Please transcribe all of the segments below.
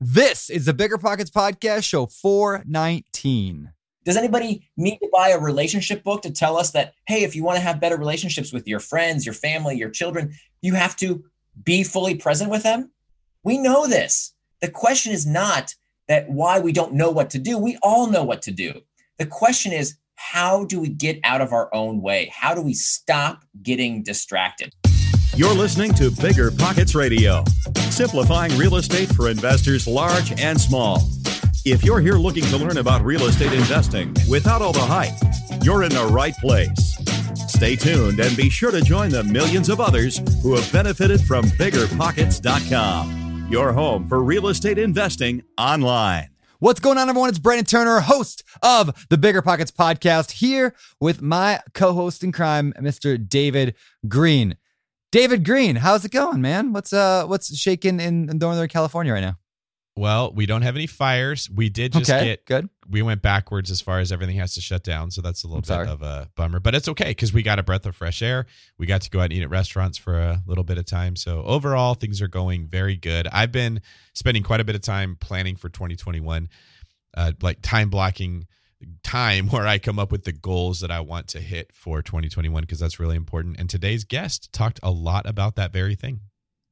This is the Bigger Pockets Podcast, show 419. Does anybody need to buy a relationship book to tell us that, hey, if you want to have better relationships with your friends, your family, your children, you have to be fully present with them? We know this. The question is not that why we don't know what to do. We all know what to do. The question is, how do we get out of our own way? How do we stop getting distracted? You're listening to Bigger Pockets Radio, simplifying real estate for investors large and small. If you're here looking to learn about real estate investing without all the hype, you're in the right place. Stay tuned and be sure to join the millions of others who have benefited from biggerpockets.com, your home for real estate investing online. What's going on, everyone? It's Brandon Turner, host of the Bigger Pockets podcast, here with my co host in crime, Mr. David Greene. David Greene, how's it going, man? What's uh what's shaking in Northern California right now? Well, we don't have any fires. We did just Okay, get good. We went backwards as far as everything has to shut down, so that's a little I'm bit sorry. of a bummer. But it's okay because we got a breath of fresh air. We got to go out and eat at restaurants for a little bit of time. So overall, things are going very good. I've been spending quite a bit of time planning for 2021, uh, like time blocking time where I come up with the goals that I want to hit for 2021 because that's really important. And today's guest talked a lot about that very thing.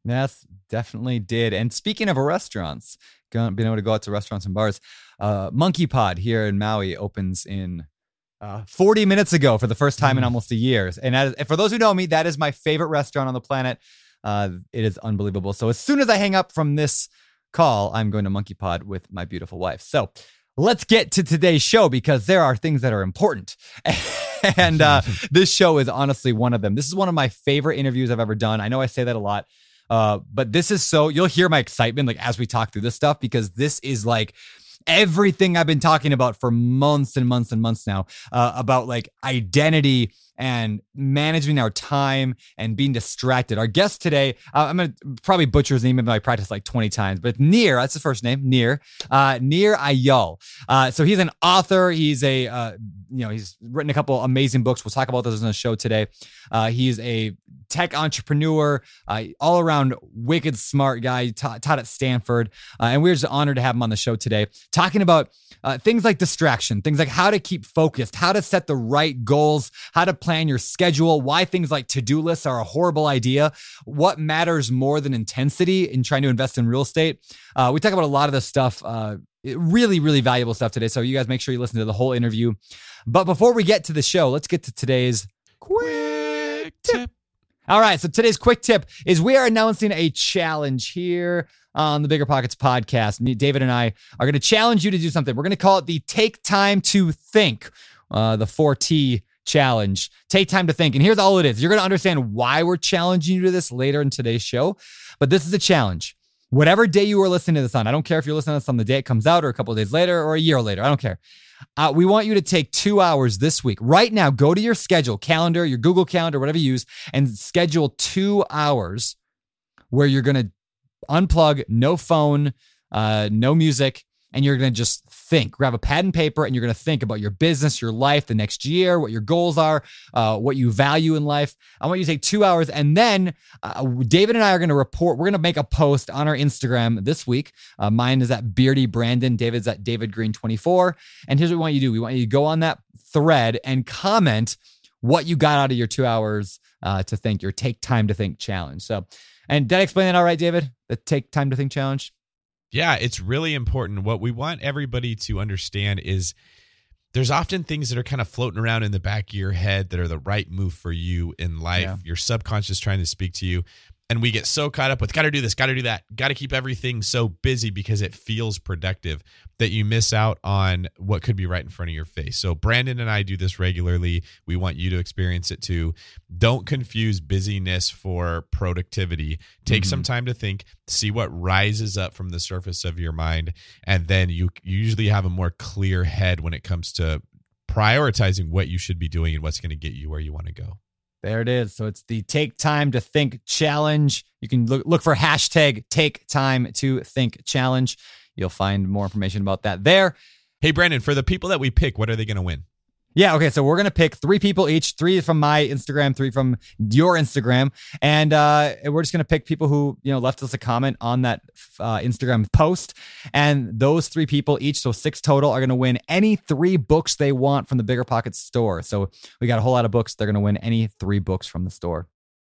Yes, definitely did. And speaking of restaurants, being able to go out to restaurants and bars, uh, Monkey Pod here in Maui opens in uh, 40 minutes ago for the first time in Mm. almost a year. And is, and for those who know me, that is my favorite restaurant on the planet. Uh, it is unbelievable. So as soon as I hang up from this call, I'm going to Monkey Pod with my beautiful wife. So let's get to today's show because there are things that are important. and uh, this show is honestly one of them. This is one of my favorite interviews I've ever done. I know I say that a lot. Uh, but this is so you'll hear my excitement like as we talk through this stuff because this is like everything I've been talking about for months and months and months now uh, about like identity and managing our time and being distracted. Our guest today, uh, I'm gonna probably butcher his name even though I practiced like 20 times, but Nir, that's his first name, Nir, uh, Nir Eyal. Uh, so he's an author. He's a, uh, you know, he's written a couple amazing books. We'll talk about those on the show today. Uh, he's a tech entrepreneur, uh, all around wicked smart guy. He taught, at Stanford, uh, and we're just honored to have him on the show today, talking about uh, things like distraction, things like how to keep focused, how to set the right goals, how to plan your schedule, why things like to-do lists are a horrible idea, what matters more than intensity in trying to invest in real estate. Uh, we talk about a lot of this stuff. Really, really valuable stuff today. So you guys make sure you listen to the whole interview. But before we get to the show, let's get to today's Quick tip. all right. So today's quick tip is we are announcing a challenge here on the Bigger Pockets podcast. David and I are going to challenge you to do something. We're going to call it the Take Time to Think, uh, the 4T challenge. Take time to think. And here's all it is. You're going to understand why we're challenging you to this later in today's show. But this is a challenge. Whatever day you are listening to this on, I don't care if you're listening to this on the day it comes out or a couple days later or a year later. I don't care. Uh, we want you to take two hours this week. Right now, go to your schedule, calendar, your Google Calendar, whatever you use, and schedule two hours where you're going to unplug, no phone, uh, no music, and you're going to just think. Grab a pad and paper, and you're going to think about your business, your life, the next year, what your goals are, uh, what you value in life. I want you to take two hours, and then uh, David and I are going to report. We're going to make a post on our Instagram this week. Uh, mine is at Beardy Brandon. David's at David Greene 24. And here's what we want you to do: we want you to go on that thread and comment what you got out of your two hours uh, to think, your take time to think challenge. So, and did I explain that all right, David? The take time to think challenge. Yeah, it's really important. What we want everybody to understand is there's often things that are kind of floating around in the back of your head that are the right move for you in life. Yeah. Your subconscious trying to speak to you. And we get so caught up with got to do this, got to do that, got to keep everything so busy because it feels productive that you miss out on what could be right in front of your face. So, Brandon and I do this regularly. We want you to experience it too. Don't confuse busyness for productivity. Take some mm-hmm. time to think, see what rises up from the surface of your mind, and then you, you usually have a more clear head when it comes to prioritizing what you should be doing and what's going to get you where you want to go. There it is. So it's the Take Time to Think Challenge. You can look, look for hashtag Take Time to Think Challenge. You'll find more information about that there. Hey, Brandon, for the people that we pick, what are they going to win? Yeah, okay. So we're gonna pick three people each, three from my Instagram, three from your Instagram, and uh, we're just gonna pick people who you know left us a comment on that uh, Instagram post, and those three people each, so six total, are gonna win any three books they want from the Bigger Pockets store. So we got a whole lot of books. They're gonna win any three books from the store.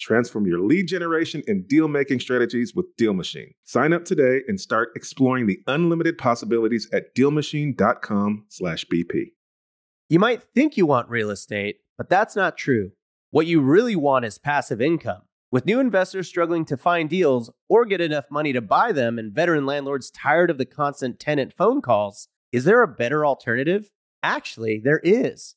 Transform your lead generation and deal making strategies with Deal Machine. Sign up today and start exploring the unlimited possibilities at dealmachine.com/bp. You might think you want real estate, but that's not true. What you really want is passive income. With new investors struggling to find deals or get enough money to buy them and veteran landlords tired of the constant tenant phone calls, is there a better alternative? Actually, there is.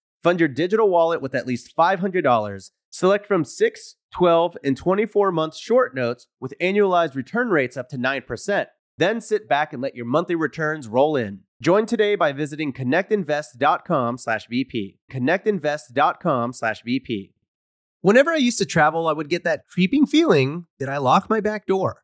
Fund your digital wallet with at least $500. Select from 6, 12, and 24 month short notes with annualized return rates up to 9%. Then sit back and let your monthly returns roll in. Join today by visiting connectinvest.com slash BP. Connectinvest.com slash BP. Whenever I used to travel, I would get that creeping feeling that I locked my back door.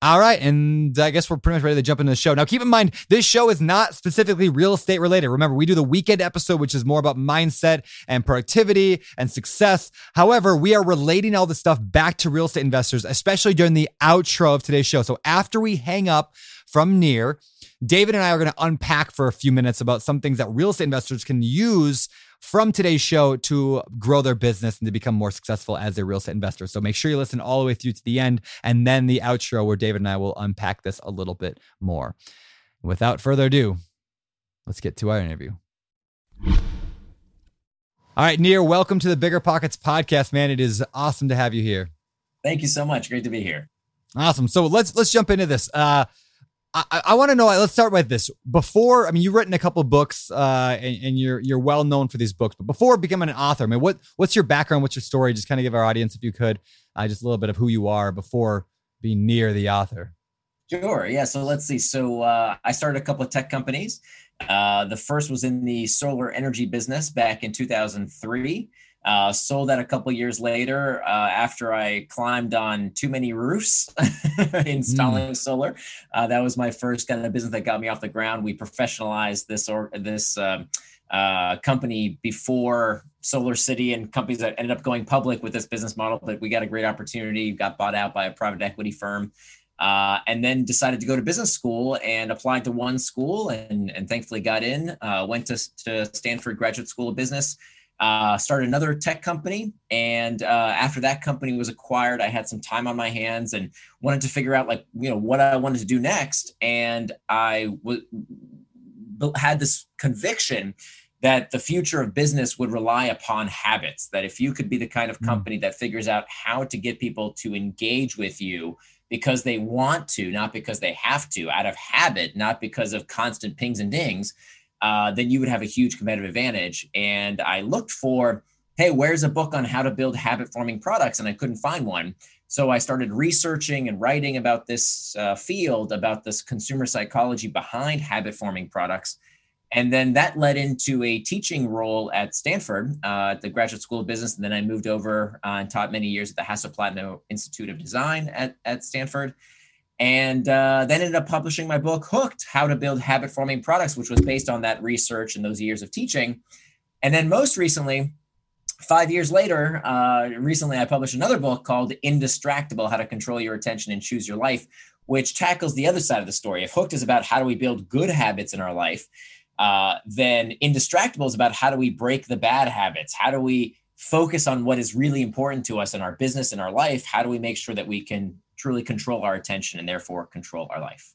All right, and I guess we're pretty much ready to jump into the show. Now, keep in mind, this show is not specifically real estate related. Remember, we do the weekend episode, which is more about mindset and productivity and success. However, we are relating all this stuff back to real estate investors, especially during the outro of today's show. So after we hang up from Nir, David and I are going to unpack for a few minutes about some things that real estate investors can use from today's show to grow their business and to become more successful as a real estate investor. So make sure you listen all the way through to the end and then the outro where David and I will unpack this a little bit more. Without further ado, let's get to our interview. All right, Nir, welcome to the Bigger Pockets podcast, man. It is awesome to have you here. Thank you so much. Great to be here. Awesome. So let's let's jump into this. Uh, I, I want to know. Let's start with this. Before, I mean, you've written a couple of books, uh, and, and, you're you're well known for these books. But before becoming an author, I mean, what what's your background? What's your story? Just kind of give our audience, if you could, uh, just a little bit of who you are before being Nir the author. Sure. Yeah. So let's see. So uh, I started a couple of tech companies. Uh, the first was in the solar energy business back in 2003. Uh, sold that a couple years later uh, after I climbed on too many roofs installing mm. solar. Uh, that was my first kind of business that got me off the ground. We professionalized this or this um, uh, company before Solar City and companies that ended up going public with this business model. But we got a great opportunity, got bought out by a private equity firm, uh, and then decided to go to business school and applied to one school and, and thankfully got in. Uh, went to, to Stanford Graduate School of Business. Uh, started another tech company, and uh, after that company was acquired, I had some time on my hands and wanted to figure out like you know what I wanted to do next. And I w- had this conviction that the future of business would rely upon habits. That if you could be the kind of hmm. company that figures out how to get people to engage with you because they want to, not because they have to, out of habit, not because of constant pings and dings, uh, then you would have a huge competitive advantage. And I looked for, hey, where's a book on how to build habit forming products? And I couldn't find one. So I started researching and writing about this uh, field, about this consumer psychology behind habit forming products. And then that led into a teaching role at Stanford, uh, at the Graduate School of Business. And then I moved over uh, and taught many years at the Hasso-Plattner Institute of Design at, at Stanford. And uh, then ended up publishing my book, Hooked How to Build Habit Forming Products, which was based on that research and those years of teaching. And then most recently, five years later, uh, recently I published another book called Indistractable How to Control Your Attention and Choose Your Life, which tackles the other side of the story. If Hooked is about how do we build good habits in our life, uh, then indistractable is about how do we break the bad habits how do we focus on what is really important to us in our business in our life how do we make sure that we can truly control our attention and therefore control our life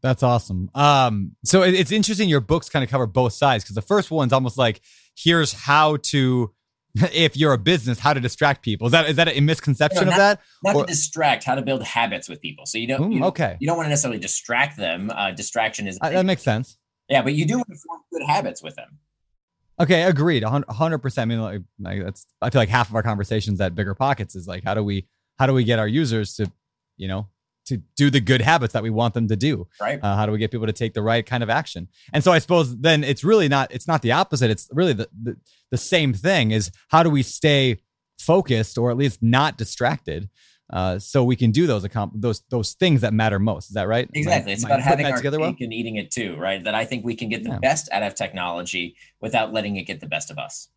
that's awesome um so it's interesting your books kind of cover both sides because the first one's almost like here's how to if you're a business, how to distract people. Is that is that a misconception no, not, of that? Not or, to distract, how to build habits with people. So you don't, mm, you, okay. You don't want to necessarily distract them. Uh, distraction is uh, that makes sense. Yeah, but you do want to form good habits with them. Okay, agreed. hundred percent. I mean, like, like, that's. I feel like half of our conversations at Bigger Pockets is like, how do we, how do we get our users to, you know, to do the good habits that we want them to do? Right. Uh, how do we get people to take the right kind of action? And so I suppose then it's really not. It's not the opposite. It's really the the, the same thing. Is how do we stay focused or at least not distracted uh, so we can do those accom- those those things that matter most. Is that right? Exactly. It's about having our cake well? and eating it too, right? That I think we can get the yeah. best out of technology without letting it get the best of us.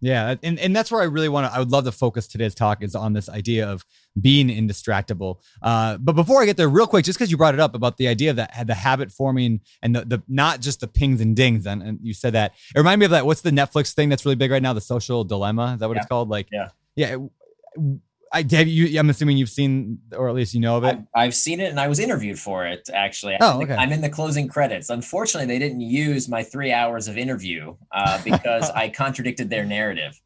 Yeah, and, and that's where I really want to. I would love to focus today's talk is on this idea of being indistractable. Uh, but before I get there, real quick, just because you brought it up about the idea of that the habit forming and the, the not just the pings and dings, and, and you said that it reminded me of that. What's the Netflix thing that's really big right now? The Social Dilemma. Is that what yeah. it's called? Like, yeah, yeah I have you. I'm assuming you've seen, or at least you know of it. I've, seen it, and I was interviewed for it. Actually, oh, okay. I'm in the closing credits. Unfortunately, they didn't use my three hours of interview uh, because I contradicted their narrative.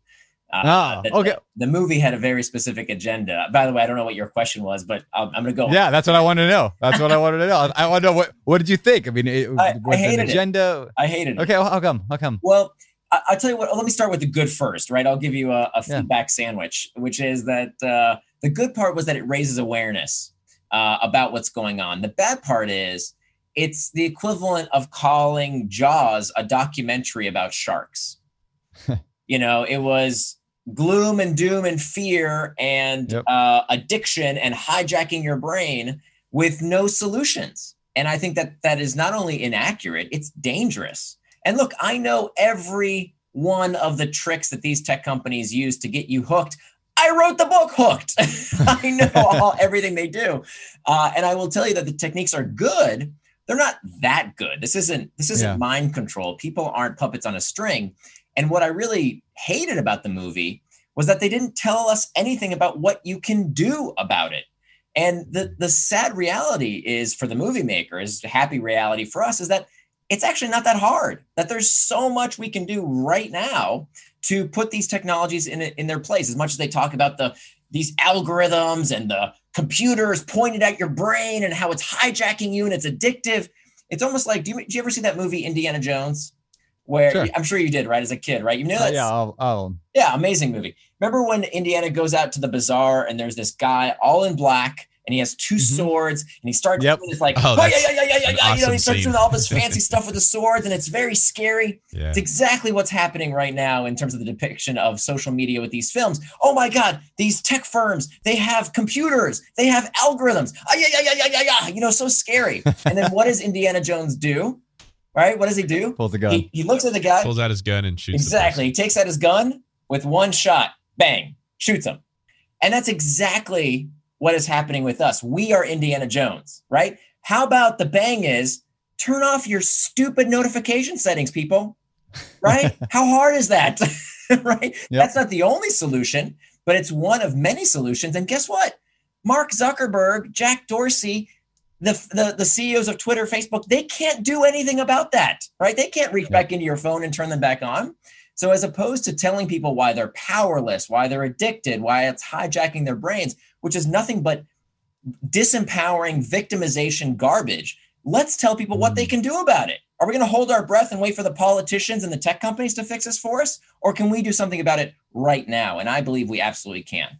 Uh, oh, okay. The, the, movie had a very specific agenda. By the way, I don't know what your question was, but I'm, I'm going to go. Yeah, that's what I wanted to know. That's what I wanted to know. I want to know what what did you think? I mean, it, I, was I hated an agenda. It. I hated it. Okay, well, how come? How come? Well, I'll tell you what. Let me start with the good first, right? I'll give you a, a feedback yeah. sandwich, which is that uh, the good part was that it raises awareness uh, about what's going on. The bad part is it's the equivalent of calling Jaws a documentary about sharks. you know, it was gloom and doom and fear and yep. uh, addiction and hijacking your brain with no solutions. And I think that that is not only inaccurate, it's dangerous and look, I know every one of the tricks that these tech companies use to get you hooked. I wrote the book Hooked. I know all, everything they do, uh, and I will tell you that the techniques are good. They're not that good. This isn't this isn't yeah. mind control. People aren't puppets on a string. And what I really hated about the movie was that they didn't tell us anything about what you can do about it. And the the sad reality is for the movie makers, happy reality for us is that it's actually not that hard that there's so much we can do right now to put these technologies in in their place. As much as they talk about the these algorithms and the computers pointed at your brain and how it's hijacking you and it's addictive it's almost like do you, do you ever see that movie indiana jones? Where sure. i'm sure you did right as a kid right? You know uh, yeah I'll, I'll... yeah amazing movie. Remember when indiana goes out to the bazaar and there's this guy all in black and he has 2 mm-hmm. swords and he starts yep. doing this like oh, oh yeah, yeah, yeah, yeah, yeah, awesome you know, he starts scene. doing all this fancy stuff with the swords and it's very scary. Yeah. It's exactly what's happening right now in terms of the depiction of social media with these films. Oh my God, these tech firms, they have computers, they have algorithms. Oh, yeah, yeah, yeah, yeah, yeah, yeah. You know, so scary. and then what does Indiana Jones do? right? What does he do? Pulls the gun. He, he looks at the guy. Pulls out his gun and shoots. Exactly. He takes out his gun with one shot, bang, shoots him. And that's exactly what is happening with us. We are Indiana Jones, right? How about the bang is turn off your stupid notification settings, people, right? How hard is that? right? That's not the only solution, but it's one of many solutions. And guess what? Mark Zuckerberg, Jack Dorsey, the, the, the CEOs of Twitter, Facebook, they can't do anything about that, right? They can't reach back into your phone and turn them back on. So, as opposed to telling people why they're powerless, why they're addicted, why it's hijacking their brains, which is nothing but disempowering victimization garbage, let's tell people what they can do about it. Are we going to hold our breath and wait for the politicians and the tech companies to fix this for us? Or can we do something about it right now? And I believe we absolutely can.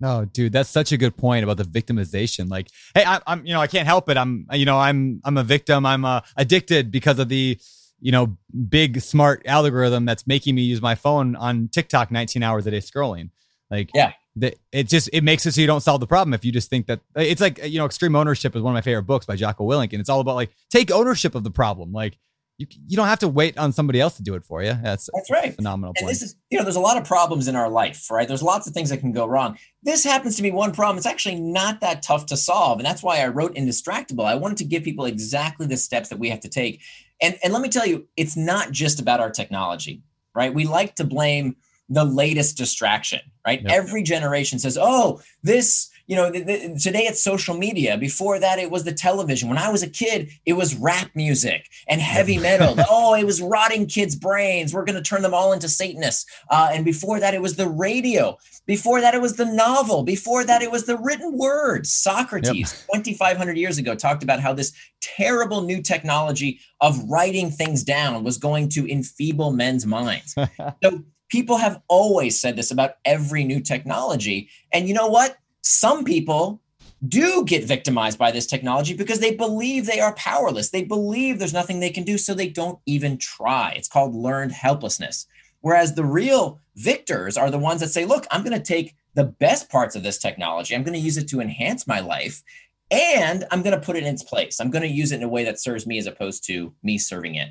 No, dude, that's such a good point about the victimization. Like, hey, I, I'm, you know, I can't help it. I'm, you know, I'm, I'm a victim. I'm uh, addicted because of the, you know, big smart algorithm that's making me use my phone on TikTok 19 hours a day scrolling. Like, Yeah. The, it just it makes it so you don't solve the problem if you just think that it's like you know, extreme ownership is one of my favorite books by Jocko Willink, and it's all about like take ownership of the problem. Like, you you don't have to wait on somebody else to do it for you. That's That's right. a phenomenal And point. this is, you know, there's a lot of problems in our life, right? There's lots of things that can go wrong. This happens to be one problem. It's actually not that tough to solve. And that's why I wrote Indistractable. I wanted to give people exactly the steps that we have to take. And, and let me tell you, it's not just about our technology, right? We like to blame the latest distraction, right? Yep. Every generation says, oh, this, you know, th- th- today it's social media. Before that, it was the television. When I was a kid, it was rap music and heavy metal. oh, it was rotting kids' brains. We're going to turn them all into Satanists. Uh, and before that, it was the radio. Before that, it was the novel. Before that, it was the written word. Socrates, 2,500 years ago, talked about how this terrible new technology of writing things down was going to enfeeble men's minds. so people have always said this about every new technology. And you know what? Some people do get victimized by this technology because they believe they are powerless. They believe there's nothing they can do, so they don't even try. It's called learned helplessness. Whereas the real victors are the ones that say, look, I'm going to take the best parts of this technology, I'm going to use it to enhance my life, and I'm going to put it in its place. I'm going to use it in a way that serves me as opposed to me serving it.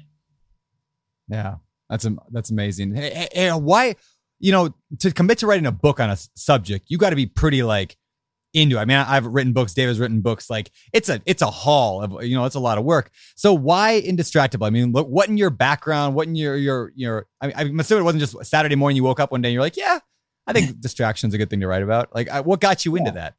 Yeah, that's that's amazing. Hey, hey, why, you know, to commit to writing a book on a subject, you got to be pretty like into. it. I mean, I've written books. Dave has written books. Like it's a it's a haul of you know, it's a lot of work. So why indistractable? I mean, look, what in your background? What in your your your? I mean, I'm assuming it wasn't just Saturday morning. You woke up one day and you're like, yeah, I think distraction's a good thing to write about. Like, I, what got you into that?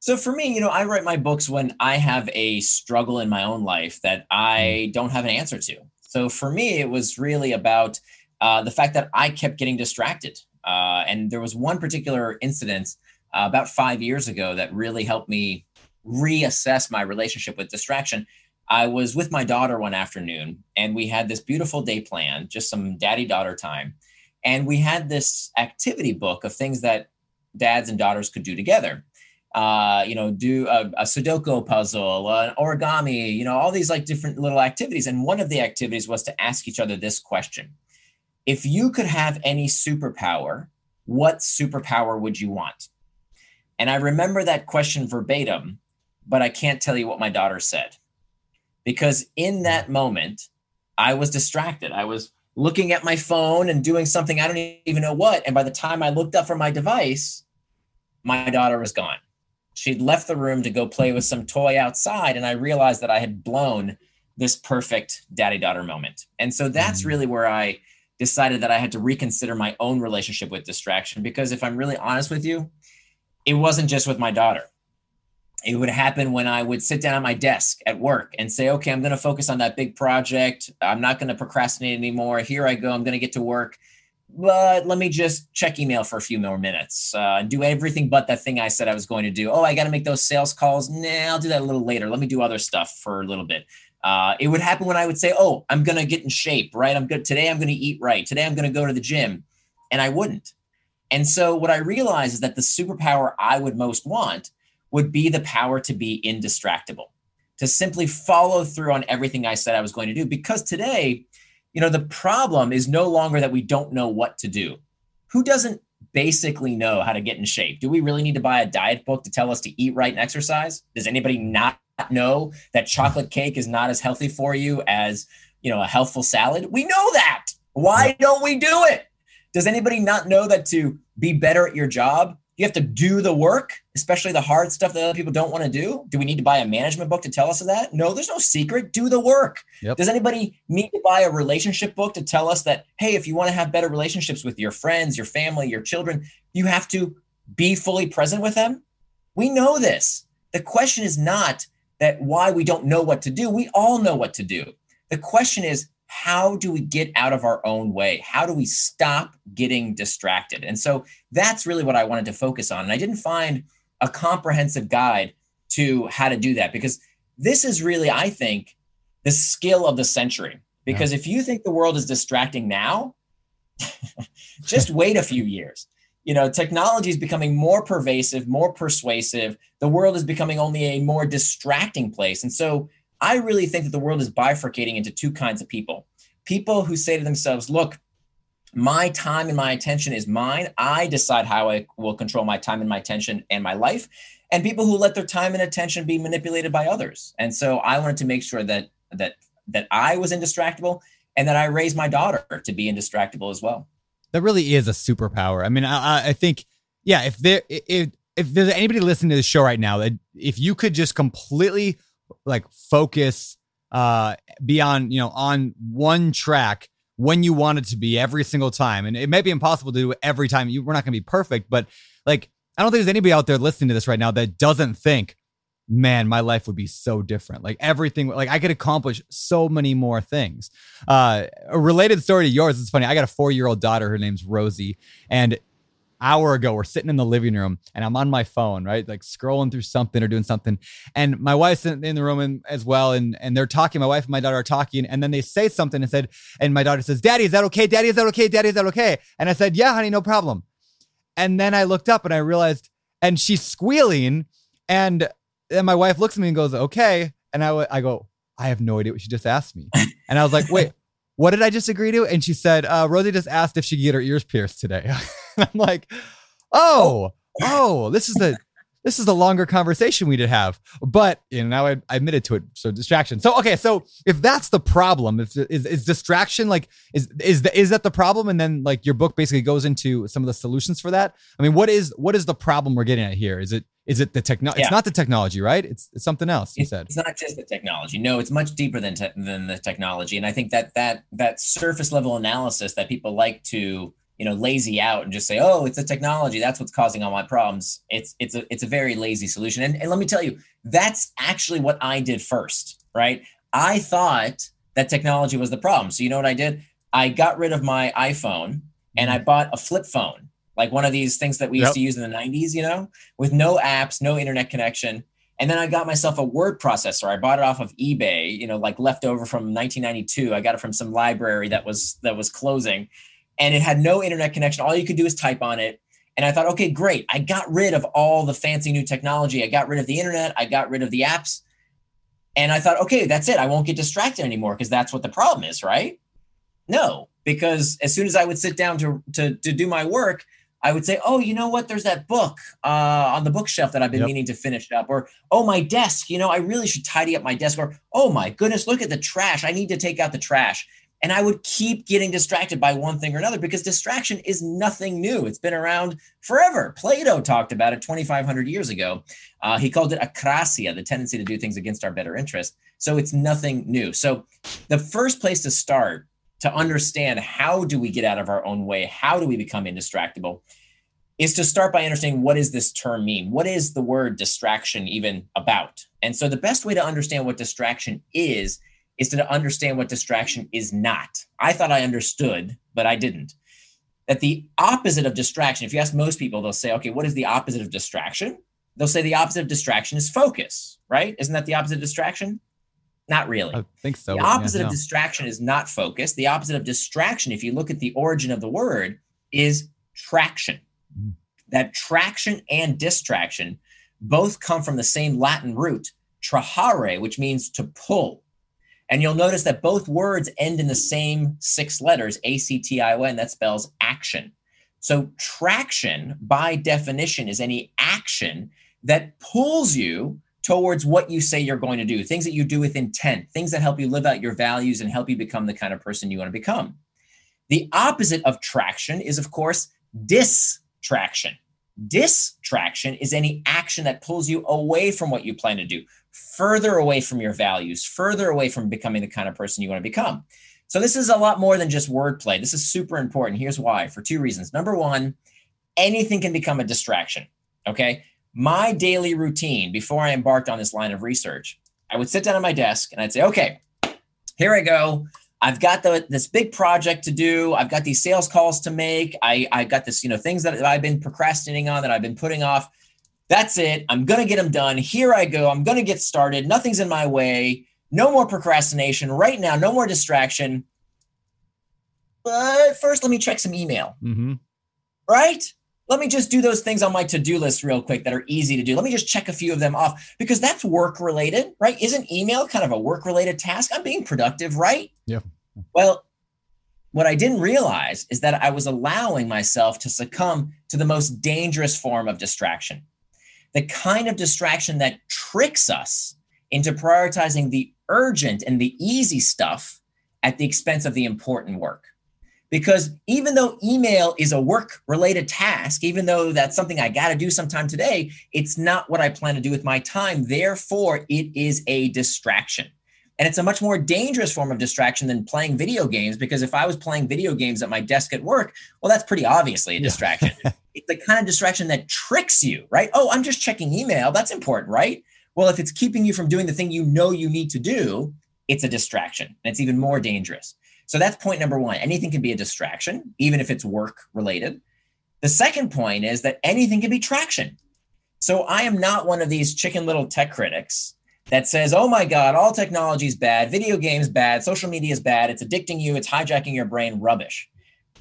So for me, you know, I write my books when I have a struggle in my own life that hmm. I don't have an answer to. So for me, it was really about uh, the fact that I kept getting distracted. Uh, and there was one particular incident uh, about five years ago that really helped me reassess my relationship with distraction. I was with my daughter one afternoon, and we had this beautiful day planned, just some daddy daughter time. And we had this activity book of things that dads and daughters could do together uh, you know, do a, a Sudoku puzzle, an origami, you know, all these like different little activities. And one of the activities was to ask each other this question If you could have any superpower, what superpower would you want? And I remember that question verbatim, but I can't tell you what my daughter said. Because in that moment, I was distracted. I was looking at my phone and doing something I don't even know what. And by the time I looked up from my device, my daughter was gone she'd left the room to go play with some toy outside and i realized that i had blown this perfect daddy daughter moment. And so that's mm-hmm. really where i decided that i had to reconsider my own relationship with distraction because if i'm really honest with you it wasn't just with my daughter. It would happen when i would sit down at my desk at work and say okay i'm going to focus on that big project. I'm not going to procrastinate anymore. Here i go. I'm going to get to work but let me just check email for a few more minutes uh, do everything but that thing I said I was going to do. Oh, I got to make those sales calls. Nah, I'll do that a little later. Let me do other stuff for a little bit. Uh, it would happen when I would say, Oh, I'm going to get in shape, right? I'm good. Today I'm going to eat right. Today I'm going to go to the gym. And I wouldn't. And so what I realized is that the superpower I would most want would be the power to be indistractable, to simply follow through on everything I said I was going to do. Because today, you know, the problem is no longer that we don't know what to do. Who doesn't basically know how to get in shape? Do we really need to buy a diet book to tell us to eat right and exercise? Does anybody not know that chocolate cake is not as healthy for you as you know, a healthful salad. We know that. Why don't we do it? Does anybody not know that to be better at your job, you have to do the work, especially the hard stuff that other people don't want to do? Do we need to buy a management book to tell us of that? No, there's no secret. Do the work. Yep. Does anybody need to buy a relationship book to tell us that, hey, if you want to have better relationships with your friends, your family, your children, you have to be fully present with them? We know this. The question is not that why we don't know what to do. We all know what to do. The question is, how do we get out of our own way? How do we stop getting distracted? And so that's really what I wanted to focus on. And I didn't find a comprehensive guide to how to do that because this is really, I think, the skill of the century. Because yeah. if you think the world is distracting now, just wait a few years. You know, technology is becoming more pervasive, more persuasive. The world is becoming only a more distracting place. And so I really think that the world is bifurcating into two kinds of people people who say to themselves, look, my time and my attention is mine. I decide how I will control my time and my attention and my life. And people who let their time and attention be manipulated by others. And so I wanted to make sure that that that I was indistractable and that I raised my daughter to be indistractable as well. That really is a superpower. I mean, I, I think, yeah, if there if if there's anybody listening to the show right now that if you could just completely like focus uh be on you know on one track when you want it to be every single time. And it may be impossible to do every time. You we're not going to be perfect but like i don't think there's anybody out there listening to this right now that doesn't think man my life would be so different. Like everything like i could accomplish so many more things. Uh a related story to yours it's funny i got a four year old daughter her name's rosie and hour ago we're sitting in the living room and i'm on my phone right? Like scrolling through something or doing something. And my wife's in, in the room and, as well and and they're talking. My wife and my daughter are talking. And then they say something and said and my daughter says daddy is that okay? Daddy is that okay? Daddy is that okay? And i said yeah honey no problem. And then i looked up and i realized and she's squealing. And then my wife looks at me and goes okay. And i, I go i have no idea what she just asked me. And i was like wait what did I just agree to? And she said, uh, Rosie just asked if she could get her ears pierced today. I'm like, oh, oh, this is the this is the longer conversation we did have. But you know, now I, I admitted to it. So distraction. So okay, so if that's the problem, if is, is distraction like is is the, is that the problem? And then like your book basically goes into some of the solutions for that. I mean, what is what is the problem we're getting at here? Is it is it the technology? Yeah. It's not the technology, right? It's, it's something else. You it's, said it's not just the technology. No, it's much deeper than te- than the technology. And I think that that that surface level analysis that people like to you know lazy out and just say, oh, it's the technology. That's what's causing all my problems. It's it's a it's a very lazy solution. And, and let me tell you, that's actually what I did first, right? I thought that technology was the problem. So you know what I did? I got rid of my iPhone and I mm-hmm. bought a flip phone like one of these things that we used yep. to use in the 90s, you know, with no apps, no internet connection. And then I got myself a word processor. I bought it off of eBay, you know, like leftover from 1992. I got it from some library that was that was closing, and it had no internet connection. All you could do is type on it. And I thought, okay, great. I got rid of all the fancy new technology. I got rid of the internet. I got rid of the apps. And I thought, okay, that's it. I won't get distracted anymore because that's what the problem is, right? No, because as soon as I would sit down to, to, to do my work, I would say, oh, you know what? There's that book uh, on the bookshelf that I've been yep. meaning to finish up. Or, oh, my desk, you know, I really should tidy up my desk. Or, oh my goodness, look at the trash. I need to take out the trash. And I would keep getting distracted by one thing or another because distraction is nothing new. It's been around forever. Plato talked about it 2,500 years ago. Uh, he called it akrasia, the tendency to do things against our better interest. So it's nothing new. So the first place to start to understand how do we get out of our own way how do we become indistractable is to start by understanding what does this term mean what is the word distraction even about and so the best way to understand what distraction is is to understand what distraction is not i thought i understood but i didn't that the opposite of distraction if you ask most people they'll say okay what is the opposite of distraction they'll say the opposite of distraction is focus right isn't that the opposite of distraction not really. I think so. The opposite yeah, of no. distraction is not focus. The opposite of distraction, if you look at the origin of the word, is traction. Mm. That traction and distraction both come from the same Latin root, trahare, which means to pull. And you'll notice that both words end in the same six letters, A C T I O N, that spells action. So, traction by definition is any action that pulls you towards what you say you're going to do, things that you do with intent, things that help you live out your values and help you become the kind of person you want to become. The opposite of traction is, of course, distraction. Distraction is any action that pulls you away from what you plan to do, further away from your values, further away from becoming the kind of person you want to become. So, this is a lot more than just wordplay. This is super important. Here's why for two reasons. Number one, anything can become a distraction. Okay. My daily routine before I embarked on this line of research, I would sit down at my desk and I'd say, okay, here I go. I've got the, this big project to do. I've got these sales calls to make. I, I got this, you know, things that I've been procrastinating on that I've been putting off. That's it. I'm going to get them done. Here I go. I'm going to get started. Nothing's in my way. No more procrastination right now. No more distraction. But first, let me check some email. Mm-hmm. Right? Let me just do those things on my to do list real quick that are easy to do. Let me just check a few of them off because that's work related, right? Isn't email kind of a work related task? I'm being productive, right? Yeah. Well, what I didn't realize is that I was allowing myself to succumb to the most dangerous form of distraction. The kind of distraction that tricks us into prioritizing the urgent and the easy stuff at the expense of the important work because even though email is a work related task, even though that's something I got to do sometime today, it's not what I plan to do with my time. Therefore, it is a distraction. And it's a much more dangerous form of distraction than playing video games because if I was playing video games at my desk at work, well, that's pretty obviously a distraction. Yeah. the kind of distraction that tricks you, right? Oh, I'm just checking email. That's important, right? Well, if it's keeping you from doing the thing you know you need to do, it's a distraction and it's even more dangerous. So that's point number one. Anything can be a distraction, even if it's work related. The second point is that anything can be traction. So I am not one of these chicken little tech critics that says, oh my God, all technology is bad, video games bad, social media is bad, it's addicting you, it's hijacking your brain, rubbish.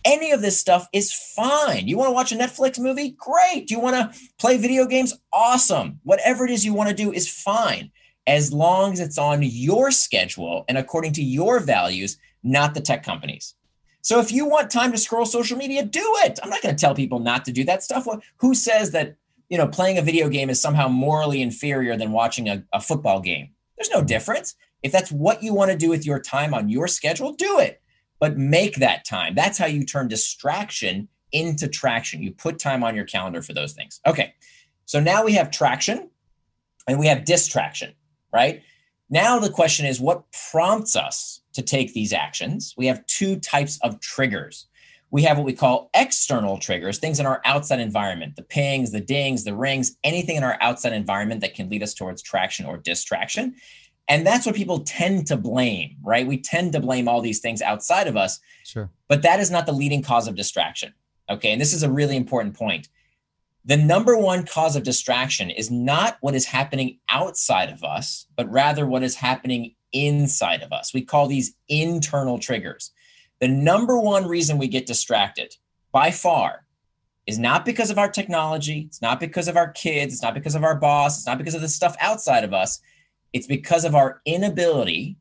Any of this stuff is fine. You want to watch a Netflix movie? Great. You want to play video games? Awesome. Whatever it is you want to do is fine as long as it's on your schedule and according to your values not the tech companies. So if you want time to scroll social media, do it. I'm not going to tell people not to do that stuff. Who says that, you know, playing a video game is somehow morally inferior than watching a, a football game? There's no difference. If that's what you want to do with your time on your schedule, do it. But make that time. That's how you turn distraction into traction. You put time on your calendar for those things. Okay. So now we have traction and we have distraction, right? Now the question is what prompts us to take these actions? We have two types of triggers. We have what we call external triggers, things in our outside environment, the pings, the dings, the rings, anything in our outside environment that can lead us towards traction or distraction. And that's what people tend to blame, right? We tend to blame all these things outside of us. Sure. But that is not the leading cause of distraction. Okay. And this is a really important point the number one cause of distraction is not what is happening outside of us, but rather what is happening inside of us. We call these internal triggers. The number one reason we get distracted by far is not because of our technology, it's not because of our kids, it's not because of our boss, it's not because of the stuff outside of us. It's because of our inability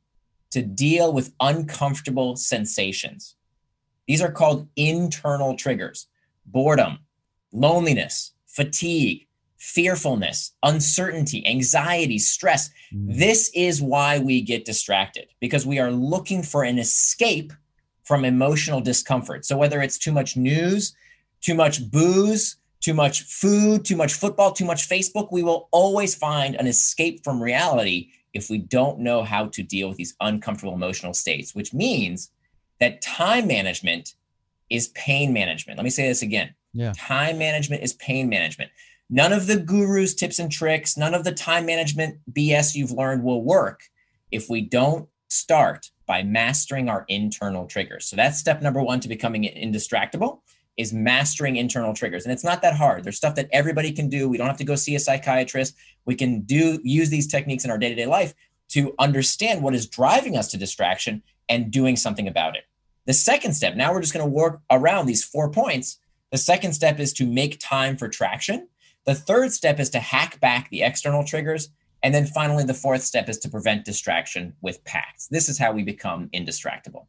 to deal with uncomfortable sensations. These are called internal triggers boredom, loneliness, fatigue, fearfulness, uncertainty, anxiety, stress. Mm. This is why we get distracted because we are looking for an escape from emotional discomfort. So, whether it's too much news, too much booze, too much food, too much football, too much Facebook, we will always find an escape from reality if we don't know how to deal with these uncomfortable emotional states, which means that time management is pain management. Let me say this again yeah. Time management is pain management. None of the gurus, tips, and tricks, none of the time management BS you've learned will work if we don't start by mastering our internal triggers. So that's step number one to becoming indistractable is mastering internal triggers. And it's not that hard. There's stuff that everybody can do. We don't have to go see a psychiatrist. We can do use these techniques in our day-to-day life to understand what is driving us to distraction and doing something about it. The second step, now we're just going to work around these four points the second step is to make time for traction. The third step is to hack back the external triggers. And then finally, the fourth step is to prevent distraction with pacts. This is how we become indistractable.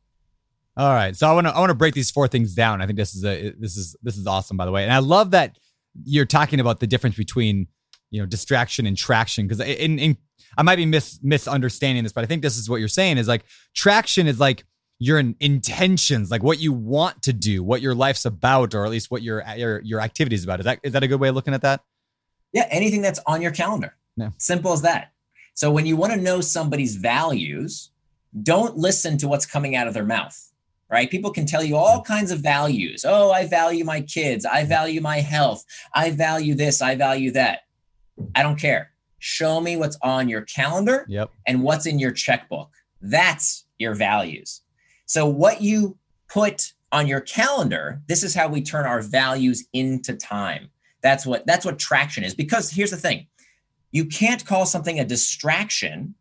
All right. So I want to I want to break these four things down. I think this is a this is this is awesome by the way. And I love that you're talking about the difference between you know distraction and traction because in, in I might be mis misunderstanding this, but I think this is what you're saying is like traction is like your intentions, like what you want to do, what your life's about, or at least what your your your activities about. Is that is that a good way of looking at that? Yeah, anything that's on your calendar. Yeah. Simple as that. So when you want to know somebody's values, don't listen to what's coming out of their mouth. Right? People can tell you all kinds of values. Oh, I value my kids. I value my health. I value this. I value that. I don't care. Show me what's on your calendar Yep. and what's in your checkbook. That's your values. So, what you put on your calendar, this is how we turn our values into time. That's what that's what traction is. Because here's the thing: you can't call something a distraction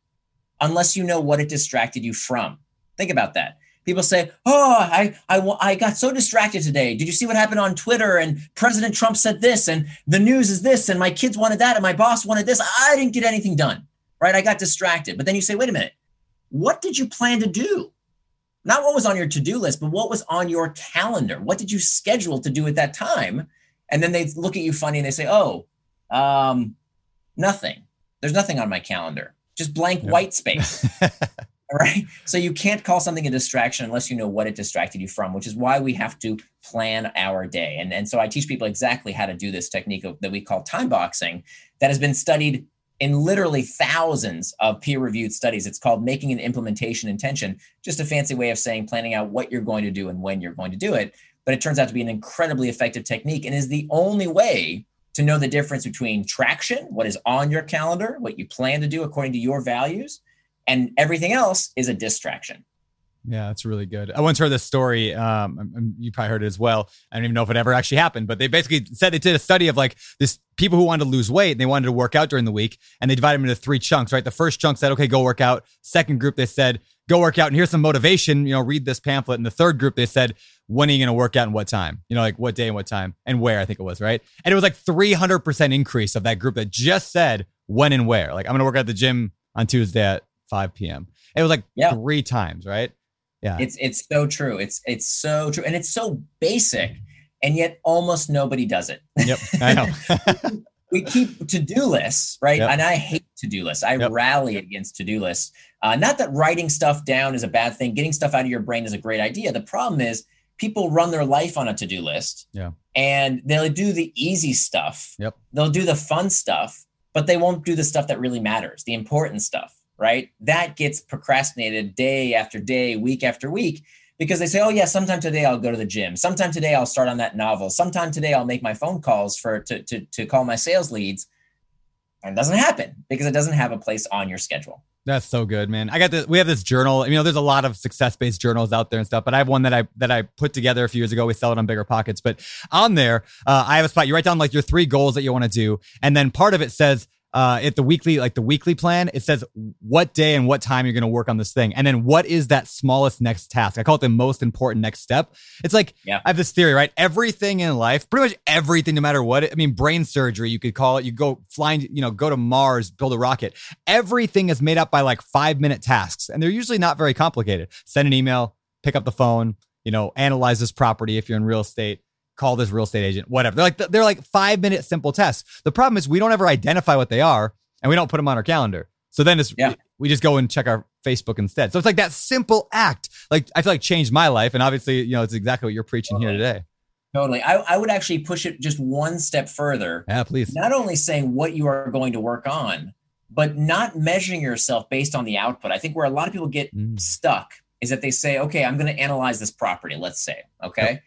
unless you know what it distracted you from. Think about that. People say, "Oh, I I I got so distracted today. Did you see what happened on Twitter? And President Trump said this, and the news is this, and my kids wanted that, and my boss wanted this. I didn't get anything done. Right? I got distracted." But then you say, "Wait a minute. What did you plan to do? Not what was on your to-do list, but what was on your calendar? What did you schedule to do at that time?" And then they look at you funny and they say, "Oh, um, nothing. There's nothing on my calendar. Just blank Yeah. white space." Right. So you can't call something a distraction unless you know what it distracted you from, which is why we have to plan our day. And, and so I teach people exactly how to do this technique of, that we call time boxing that has been studied in literally thousands of peer reviewed studies. It's called making an implementation intention, just a fancy way of saying planning out what you're going to do and when you're going to do it. But it turns out to be an incredibly effective technique and is the only way to know the difference between traction, what is on your calendar, what you plan to do according to your values, and everything else is a distraction. Yeah, that's really good. I once heard this story. Um, you probably heard it as well. I don't even know if it ever actually happened, but they basically said they did a study of like this people who wanted to lose weight and they wanted to work out during the week, and they divided them into three chunks. Right, the first chunk said, "Okay, go work out." Second group they said, "Go work out," and here's some motivation. You know, read this pamphlet. And the third group they said, "When are you going to work out and what time? You know, like what day and what time and where?" I think it was right, and it was like 300 percent increase of that group that just said when and where. Like I'm going to work out at the gym on Tuesday at 5 p.m. It was like Yeah. three times, right? Yeah. It's it's so true. It's it's so true, and it's so basic, and yet almost nobody does it. Yep, I know. we keep to-do lists, right? Yep. And I hate to-do lists. I Yep. rally against to-do lists. Uh, not that writing stuff down is a bad thing. Getting stuff out of your brain is a great idea. The problem is people run their life on a to-do list. Yeah. And they'll do the easy stuff. Yep. They'll do the fun stuff, but they won't do the stuff that really matters, the important stuff, right? That gets procrastinated day after day, week after week because they say, "Oh yeah, sometime today I'll go to the gym. Sometime today I'll start on that novel. Sometime today I'll make my phone calls for to to to call my sales leads." And it doesn't happen because it doesn't have a place on your schedule. That's so good, man. I got this. We have this journal. You know, there's a lot of success-based journals out there and stuff, but I have one that I that I put together a few years ago. We sell it on Bigger Pockets, but on there, uh, I have a spot. You write down like your three goals that you want to do, and then part of it says. Uh, at the weekly, like the weekly plan, it says what day and what time you're going to work on this thing. And then what is that smallest next task? I call it the most important next step. It's like, Yeah. I have this theory, right? Everything in life, pretty much everything, no matter what. I mean, brain surgery, you could call it, you go flying, you know, go to Mars, build a rocket. Everything is made up by like five minute tasks, and they're usually not very complicated. Send an email, pick up the phone, you know, analyze this property if you're in real estate, call this real estate agent, whatever. They're like they're like five minute simple tests. The problem is we don't ever identify what they are, and we don't put them on our calendar. So then it's Yeah. we just go and check our Facebook instead. So it's like that simple act, like I feel like changed my life, and obviously, you know, it's exactly what you're preaching here today. Totally. I, I would actually push it just one step further. Yeah, please. Not only saying what you are going to work on, but not measuring yourself based on the output. I think where a lot of people get Mm. stuck is that they say, okay, I'm going to analyze this property, let's say, okay?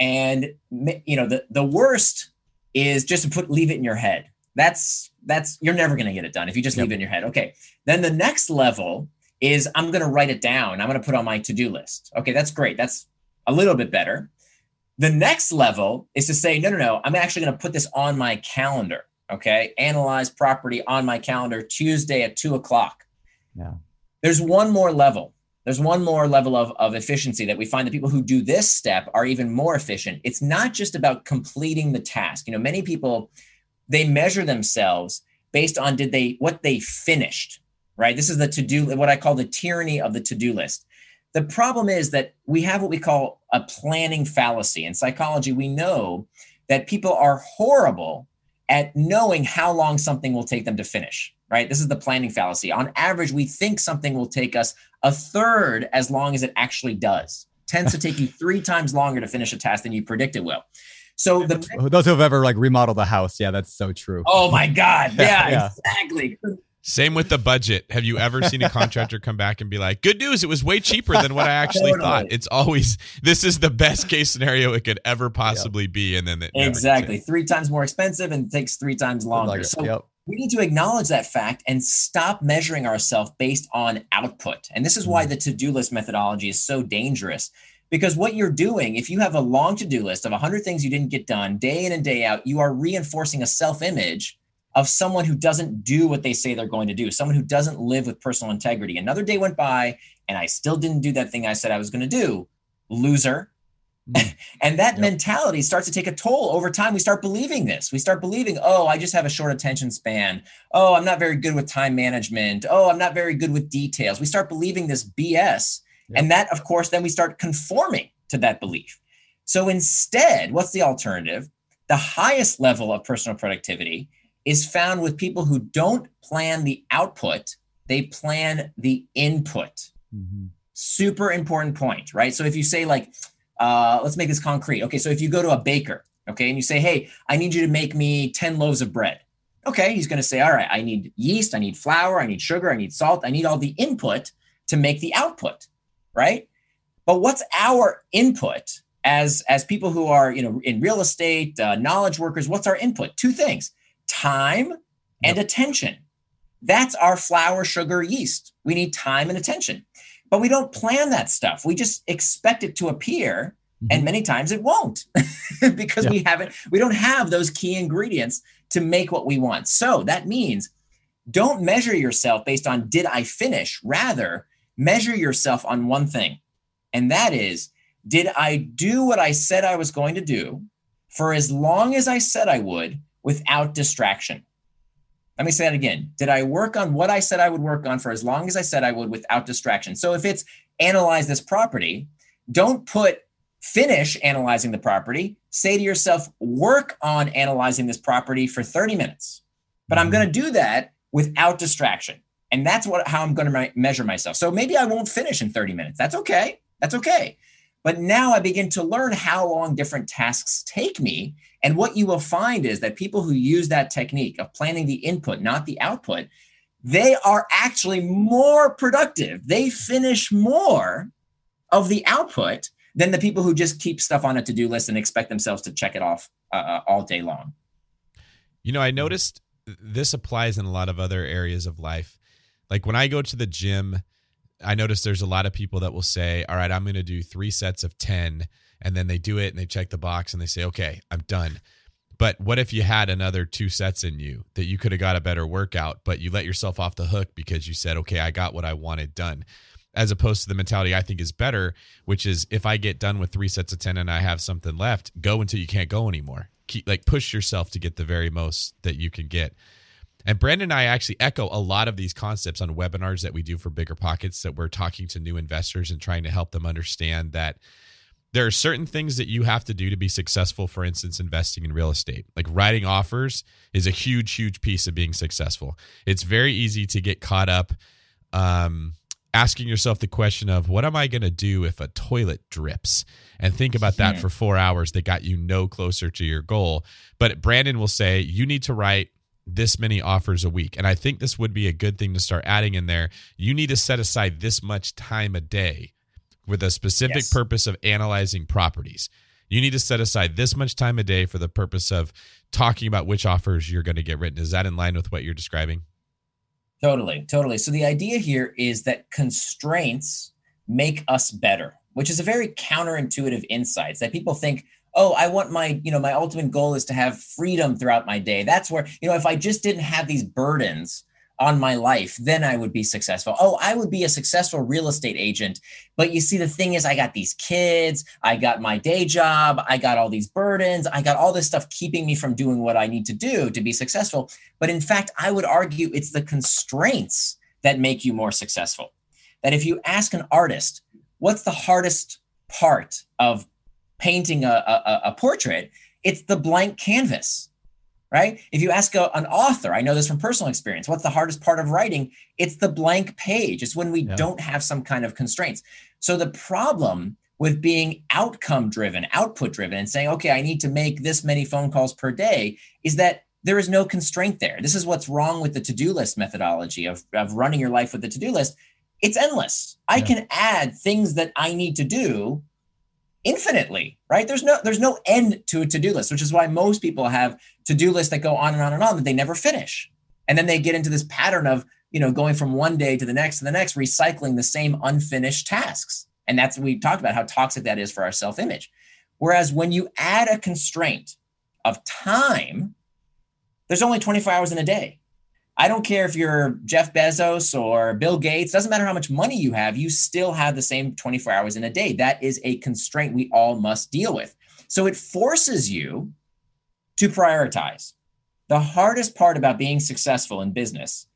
And you know, the the worst is just to put leave it in your head. That's that's you're never going to get it done if you just Yep. leave it in your head. Okay. Then the next level is I'm going to write it down. I'm going to put on my to-do list. Okay, that's great. That's a little bit better. The next level is to say, no, no, no, I'm actually going to put this on my calendar. Okay. Analyze property on my calendar Tuesday at two o'clock. Yeah. There's one more level. There's one more level of, of efficiency that we find that people who do this step are even more efficient. It's not just about completing the task. You know, many people they measure themselves based on did they what they finished, right? This is the to-do, what I call the tyranny of the to-do list. The problem is that we have what we call a planning fallacy. In psychology, we know that people are horrible at knowing how long something will take them to finish, right? This is the planning fallacy. On average, we think something will take us a third as long as it actually does. Tends to take you three times longer to finish a task than you predict it will. So the those who have ever like remodeled a house, yeah, that's so true. Oh my God. Yeah, yeah. exactly. Same with the budget. Have you ever seen a contractor come back and be like, "Good news, it was way cheaper than what I actually totally. thought." It's always this is the best case scenario it could ever possibly yep. be, and then it exactly three times more expensive and takes three times longer. Like so yep. We need to acknowledge that fact and stop measuring ourselves based on output. And this is why mm. the to-do list methodology is so dangerous. Because what you're doing, if you have a long to do list of 100 things you didn't get done day in and day out, you are reinforcing a self image of someone who doesn't do what they say they're going to do, someone who doesn't live with personal integrity. Another day went by and I still didn't do that thing I said I was going to do. Loser. Mm. and that yep. mentality starts to take a toll over time. We start believing this. We start believing, oh, I just have a short attention span. Oh, I'm not very good with time management. Oh, I'm not very good with details. We start believing this BS. Yep. And that, of course, then we start conforming to that belief. So instead, what's the alternative? The highest level of personal productivity is found with people who don't plan the output, they plan the input. Mm-hmm. Super important point, right? So if you say, like, uh, let's make this concrete. Okay, so if you go to a baker, okay, and you say, hey, I need you to make me 10 loaves of bread. Okay, he's going to say, all right, I need yeast, I need flour, I need sugar, I need salt, I need all the input to make the output, right? But what's our input as as people who are you know in real estate, uh, knowledge workers? What's our input? Two things: time and yep. attention. That's our flour, sugar, yeast. We need time and attention. But we don't plan that stuff. We just expect it to appear. Mm-hmm. And many times it won't because yep. we haven't, we don't have those key ingredients to make what we want. So that means don't measure yourself based on did I finish? Rather, measure yourself on one thing. And that is, did I do what I said I was going to do for as long as I said I would without distraction. Let me say that again. Did I work on what I said I would work on for as long as I said I would without distraction? So if it's analyze this property, don't put finish analyzing the property. Say to yourself, work on analyzing this property for 30 minutes. But I'm mm-hmm. going to do that without distraction. And that's what how I'm going to measure myself. So maybe I won't finish in 30 minutes. That's okay. That's okay. But now I begin to learn how long different tasks take me. And what you will find is that people who use that technique of planning the input, not the output, they are actually more productive. They finish more of the output than the people who just keep stuff on a to do list and expect themselves to check it off uh, uh, all day long. You know, I noticed this applies in a lot of other areas of life. Like when I go to the gym, I notice there's a lot of people that will say, "All right, I'm going to do three sets of ten, and then they do it and they check the box and they say, "Okay, I'm done." But what if you had another two sets in you that you could have got a better workout, but you let yourself off the hook because you said, "Okay, I got what I wanted done." As opposed to the mentality I think is better, which is if I get done with three sets of 10 and I have something left, go until you can't go anymore. Keep like push yourself to get the very most that you can get. And Brandon and I actually echo a lot of these concepts on webinars that we do for Bigger Pockets that we're talking to new investors and trying to help them understand that there are certain things that you have to do to be successful, for instance, investing in real estate. Like writing offers is a huge, huge piece of being successful. It's very easy to get caught up um, asking yourself the question of what am I going to do if a toilet drips? And think about that for four hours that got you no closer to your goal. But Brandon will say you need to write this many offers a week. And I think this would be a good thing to start adding in there. You need to set aside this much time a day with a specific yes. purpose of analyzing properties. You need to set aside this much time a day for the purpose of talking about which offers you're going to get written. Is that in line with what you're describing? Totally, totally. So the idea here is that constraints make us better, which is a very counterintuitive insight that people think, oh i want my you know my ultimate goal is to have freedom throughout my day. That's where you know if i just didn't have these burdens on my life then i would be successful. Oh i would be a successful real estate agent. But you see the thing is i got these kids i got my day job i got all these burdens i got all this stuff keeping me from doing what i need to do to be successful. But in fact i would argue it's the constraints that make you more successful. That if you ask an artist what's the hardest part of painting a, a, a portrait, it's the blank canvas, right? If you ask a, an author, I know this from personal experience, what's the hardest part of writing? It's the blank page. It's when we Yeah. don't have some kind of constraints. So the problem with being outcome driven, output driven, and saying, okay, I need to make this many phone calls per day is that there is no constraint there. This is what's wrong with the to do list methodology of, of running your life with the to do list. It's endless. I Yeah. can add things that I need to do infinitely, right? There's no there's no end to a to-do list, which is why most people have to-do lists that go on and on and on that they never finish. And then they get into this pattern of, you know, going from one day to the next to the next, recycling the same unfinished tasks. And that's we talked about how toxic that is for our self-image. Whereas when you add a constraint of time, there's only 24 hours in a day. I don't care if you're Jeff Bezos or Bill Gates, doesn't matter how much money you have, you still have the same 24 hours in a day. That is a constraint we all must deal with. So it forces you to prioritize. The hardest part about being successful in business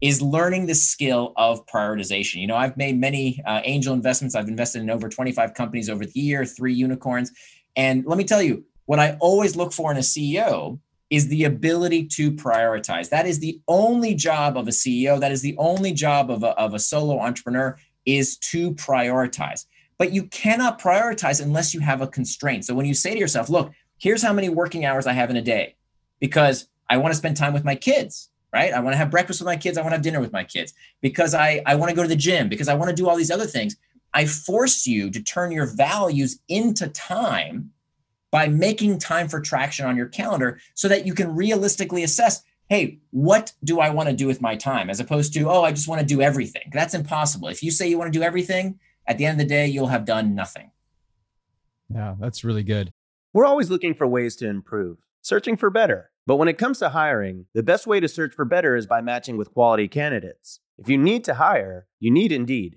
is learning the skill of prioritization. You know, I've made many uh, angel investments. I've invested in over 25 companies over the year, three unicorns. And let me tell you, what I always look for in a CEO is the ability to prioritize. That is the only job of a CEO. That is the only job of a, of a solo entrepreneur is to prioritize. But you cannot prioritize unless you have a constraint. So when you say to yourself, look, here's how many working hours I have in a day because I want to spend time with my kids, right? I want to have breakfast with my kids. I want to have dinner with my kids because I, I want to go to the gym because I want to do all these other things. I force you to turn your values into time by making time for traction on your calendar so that you can realistically assess hey, what do I want to do with my time? As opposed to, oh, I just want to do everything. That's impossible. If you say you want to do everything, at the end of the day, you'll have done nothing. Yeah, that's really good. We're always looking for ways to improve, searching for better. But when it comes to hiring, the best way to search for better is by matching with quality candidates. If you need to hire, you need Indeed.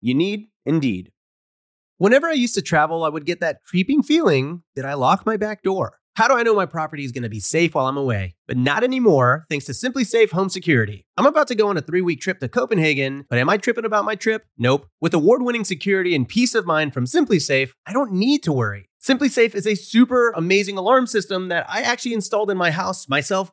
You need Indeed. Whenever I used to travel, I would get that creeping feeling that I lock my back door. How do I know my property is going to be safe while I'm away? But not anymore, thanks to SimpliSafe Home Security. I'm about to go on a three week trip to Copenhagen, but am I tripping about my trip? Nope. With award winning security and peace of mind from SimpliSafe, I don't need to worry. SimpliSafe is a super amazing alarm system that I actually installed in my house myself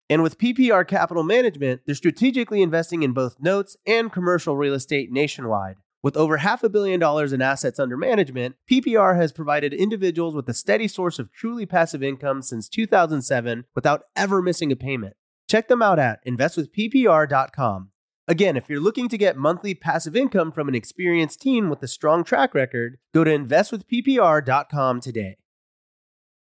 And with PPR Capital Management, they're strategically investing in both notes and commercial real estate nationwide. With over half a billion dollars in assets under management, PPR has provided individuals with a steady source of truly passive income since 2007 without ever missing a payment. Check them out at investwithppr.com. Again, if you're looking to get monthly passive income from an experienced team with a strong track record, go to investwithppr.com today.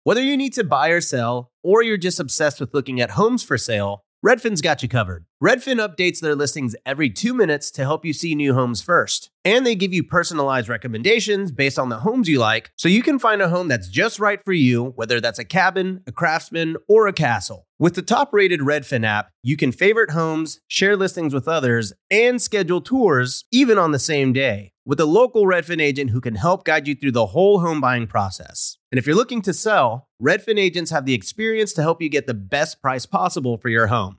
Whether you need to buy or sell, or you're just obsessed with looking at homes for sale, Redfin's got you covered. Redfin updates their listings every two minutes to help you see new homes first. And they give you personalized recommendations based on the homes you like, so you can find a home that's just right for you, whether that's a cabin, a craftsman, or a castle. With the top rated Redfin app, you can favorite homes, share listings with others, and schedule tours even on the same day with a local Redfin agent who can help guide you through the whole home buying process. And if you're looking to sell, Redfin agents have the experience to help you get the best price possible for your home.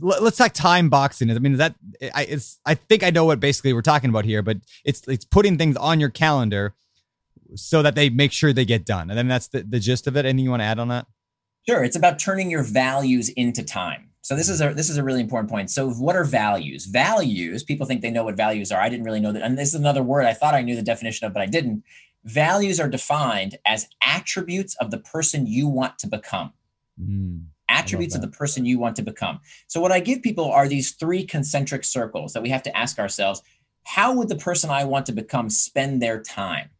let's talk time boxing. I mean is that I it's I think I know what basically we're talking about here, but it's it's putting things on your calendar so that they make sure they get done. And then that's the, the gist of it. Anything you want to add on that? Sure, it's about turning your values into time. So this is a this is a really important point. So what are values? Values, people think they know what values are. I didn't really know that. And this is another word I thought I knew the definition of, but I didn't. Values are defined as attributes of the person you want to become. Mm, attributes of the person you want to become. So what I give people are these three concentric circles that we have to ask ourselves, how would the person I want to become spend their time?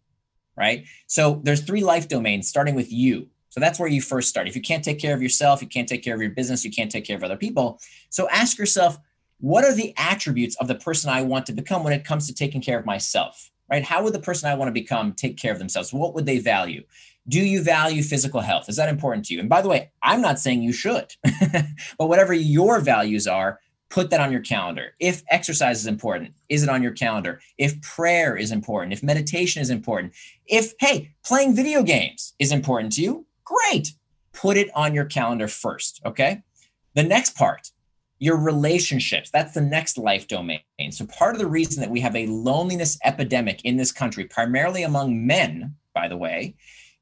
Right? So there's three life domains starting with you. So that's where you first start. If you can't take care of yourself, you can't take care of your business, you can't take care of other people. So ask yourself, what are the attributes of the person I want to become when it comes to taking care of myself? Right? How would the person I want to become take care of themselves? What would they value? Do you value physical health? Is that important to you? And by the way, I'm not saying you should, but whatever your values are, put that on your calendar. If exercise is important, is it on your calendar? If prayer is important, if meditation is important, if, hey, playing video games is important to you, great. Put it on your calendar first. Okay. The next part, your relationships. That's the next life domain. So, part of the reason that we have a loneliness epidemic in this country, primarily among men, by the way,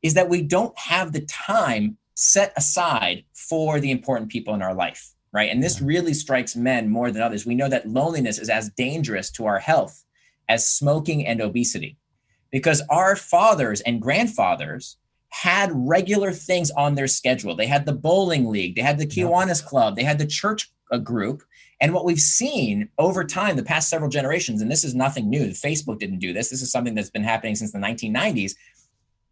is that we don't have the time set aside for the important people in our life, right? And this really strikes men more than others. We know that loneliness is as dangerous to our health as smoking and obesity because our fathers and grandfathers had regular things on their schedule. They had the bowling league, they had the Kiwanis Club, they had the church uh, group. And what we've seen over time, the past several generations, and this is nothing new, Facebook didn't do this. This is something that's been happening since the 1990s.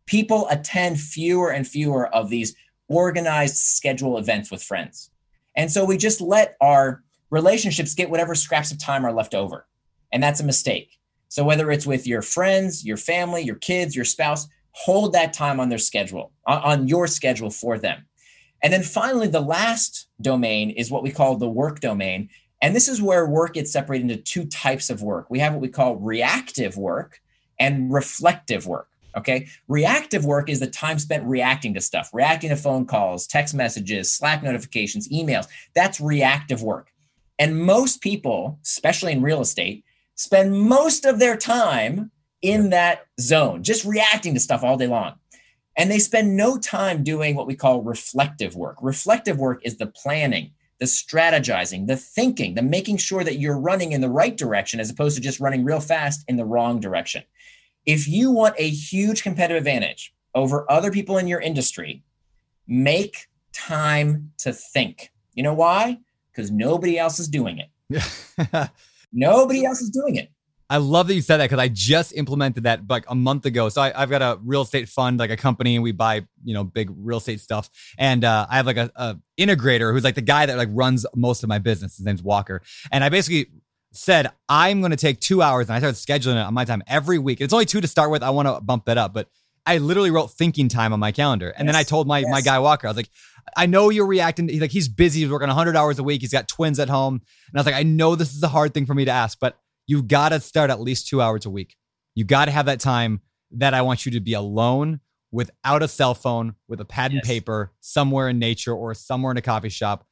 People attend fewer and fewer of these organized schedule events with friends. And so we just let our relationships get whatever scraps of time are left over. And that's a mistake. So whether it's with your friends, your family, your kids, your spouse, hold that time on their schedule, on, your schedule for them. And then finally, the last domain is what we call the work domain. And this is where work gets separated into two types of work. We have what we call reactive work and reflective work. Okay. Reactive work is the time spent reacting to stuff, reacting to phone calls, text messages, Slack notifications, emails. That's reactive work. And most people, especially in real estate, spend most of their time in that zone, just reacting to stuff all day long. And they spend no time doing what we call reflective work. Reflective work is the planning, the strategizing, the thinking, the making sure that you're running in the right direction as opposed to just running real fast in the wrong direction. If you want a huge competitive advantage over other people in your industry, make time to think. You know why? Because nobody else is doing it. nobody else is doing it. I love that you said that because I just implemented that like a month ago. So I, have got a real estate fund, like a company, and we buy you know big real estate stuff. And uh, I have like a, a integrator who's like the guy that like runs most of my business. His name's Walker, and I basically said I'm going to take two hours, and I started scheduling it on my time every week. It's only two to start with. I want to bump that up, but I literally wrote thinking time on my calendar, and yes, then I told my yes. my guy Walker, I was like, I know you're reacting. He's like, he's busy. He's working 100 hours a week. He's got twins at home, and I was like, I know this is a hard thing for me to ask, but you've got to start at least two hours a week. You got to have that time that I want you to be alone without a cell phone, with a pad and paper, somewhere in nature or somewhere in a coffee shop,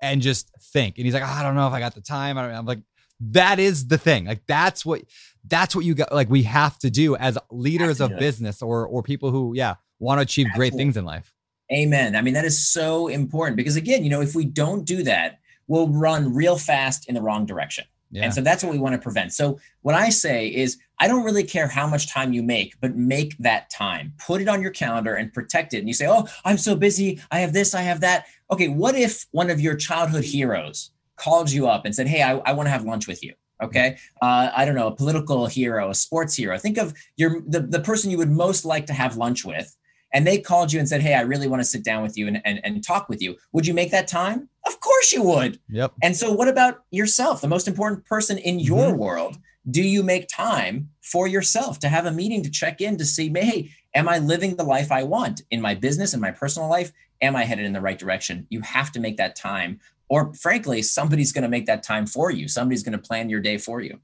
and just think. And he's like, I don't know if I got the time. I don't, I'm like, that is the thing. Like that's what that's what you got. Like we have to do as leaders of Absolutely. business or or people who yeah want to achieve great things in life. Amen. I mean, that is so important because, again, you know, if we don't do that, we'll run real fast in the wrong direction. Yeah. And so that's what we want to prevent. So, what I say is, I don't really care how much time you make, but make that time. Put it on your calendar and protect it. And you say, Oh, I'm so busy. I have this, I have that. Okay, what if one of your childhood heroes called you up and said, Hey, I, I want to have lunch with you? Okay. Uh, I don't know, a political hero, a sports hero. Think of your the, the person you would most like to have lunch with and they called you and said, Hey, I really want to sit down with you and, and, and talk with you. Would you make that time? Of course you would. yep. And so, what about yourself, the most important person in your world? Do you make time for yourself to have a meeting to check in to see, hey, am I living the life I want in my business, in my personal life? Am I headed in the right direction? You have to make that time. Or, frankly, somebody's going to make that time for you. Somebody's going to plan your day for you.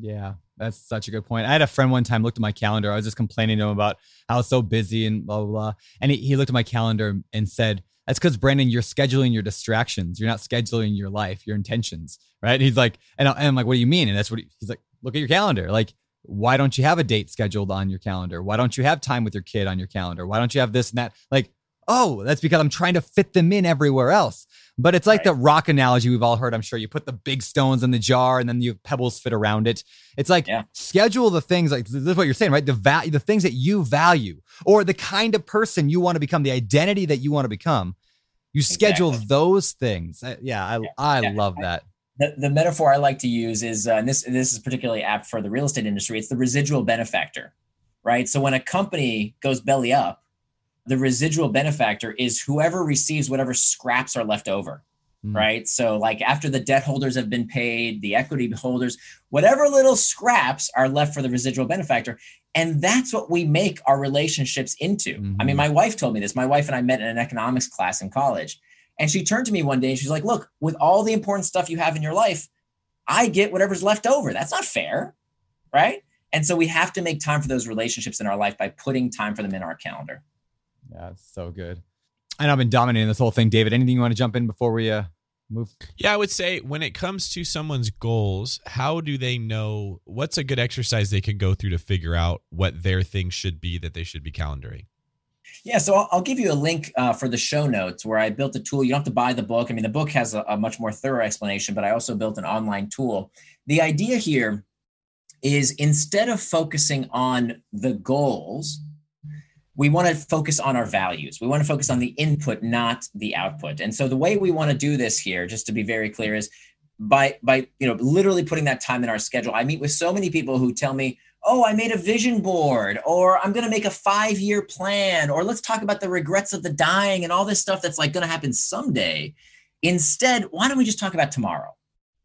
Yeah, that's such a good point. I had a friend one time looked at my calendar. I was just complaining to him about how I was so busy and blah blah blah. And he, he looked at my calendar and said, "That's because Brandon, you're scheduling your distractions. You're not scheduling your life, your intentions." Right? And he's like, and, I, I'm like, "What do you mean?" And that's what he, he's like. Look at your calendar. Like, why don't you have a date scheduled on your calendar? Why don't you have time with your kid on your calendar? Why don't you have this and that? Like, oh, that's because I'm trying to fit them in everywhere else. But it's like Right. the rock analogy we've all heard, I'm sure. You put the big stones in the jar and then you pebbles fit around it. It's like Yeah. schedule the things like this is what you're saying, right? The value, the things that you value, or the kind of person you want to become, the identity that you want to become. You schedule Exactly. those things. Yeah, I I Yeah. love that. The, the metaphor I like to use is, uh, and this this is particularly apt for the real estate industry. It's the residual benefactor, right? So when a company goes belly up, the residual benefactor is whoever receives whatever scraps are left over, Mm. right? So like after the debt holders have been paid, the equity holders, whatever little scraps are left for the residual benefactor, and that's what we make our relationships into. I mean, Mhm. my wife told me this. My wife and I met in an economics class in college. And she turned to me one day and she's like, Look, with all the important stuff you have in your life, I get whatever's left over. That's not fair. Right. And so we have to make time for those relationships in our life by putting time for them in our calendar. Yeah, it's so good. I know I've been dominating this whole thing, David. Anything you want to jump in before we uh move? Yeah, I would say when it comes to someone's goals, how do they know what's a good exercise they can go through to figure out what their thing should be that they should be calendaring? Yeah, so I'll, I'll give you a link uh, for the show notes where I built a tool. You don't have to buy the book. I mean, the book has a, a much more thorough explanation, but I also built an online tool. The idea here is instead of focusing on the goals, we want to focus on our values. We want to focus on the input, not the output. And so the way we want to do this here, just to be very clear, is by by you know literally putting that time in our schedule. I meet with so many people who tell me, "Oh, I made a vision board," or "I'm going to make a five year plan," or "Let's talk about the regrets of the dying and all this stuff that's like going to happen someday." Instead, why don't we just talk about tomorrow?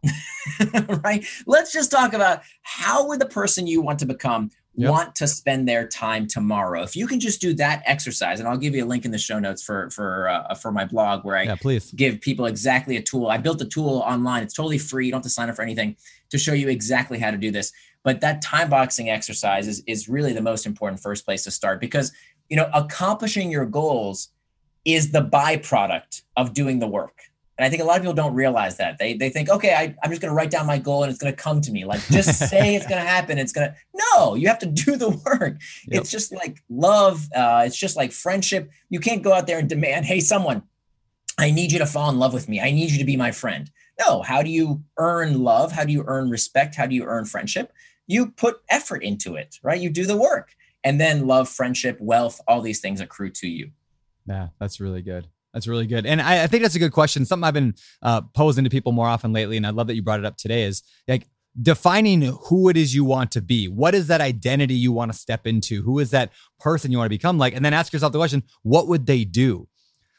right? Let's just talk about how would the person you want to become Yep. want to spend their time tomorrow. If you can just do that exercise, and I'll give you a link in the show notes for for uh, for my blog where I Yeah, please. give people exactly a tool. I built a tool online. It's totally free. You don't have to sign up for anything to show you exactly how to do this. But that time boxing exercise is, is really the most important first place to start because you know accomplishing your goals is the byproduct of doing the work. And I think a lot of people don't realize that. They they think, okay, I, I'm just going to write down my goal and it's going to come to me. Like just say it's going to happen. It's going to no. You have to do the work. Yep. It's just like love. Uh, it's just like friendship. You can't go out there and demand, hey, someone, I need you to fall in love with me. I need you to be my friend. No. How do you earn love? How do you earn respect? How do you earn friendship? You put effort into it, right? You do the work, and then love, friendship, wealth, all these things accrue to you. Yeah, that's really good. That's really good. And I, I think that's a good question. Something I've been uh, posing to people more often lately, and I love that you brought it up today, is like defining who it is you want to be. What is that identity you want to step into? Who is that person you want to become like? And then ask yourself the question, what would they do?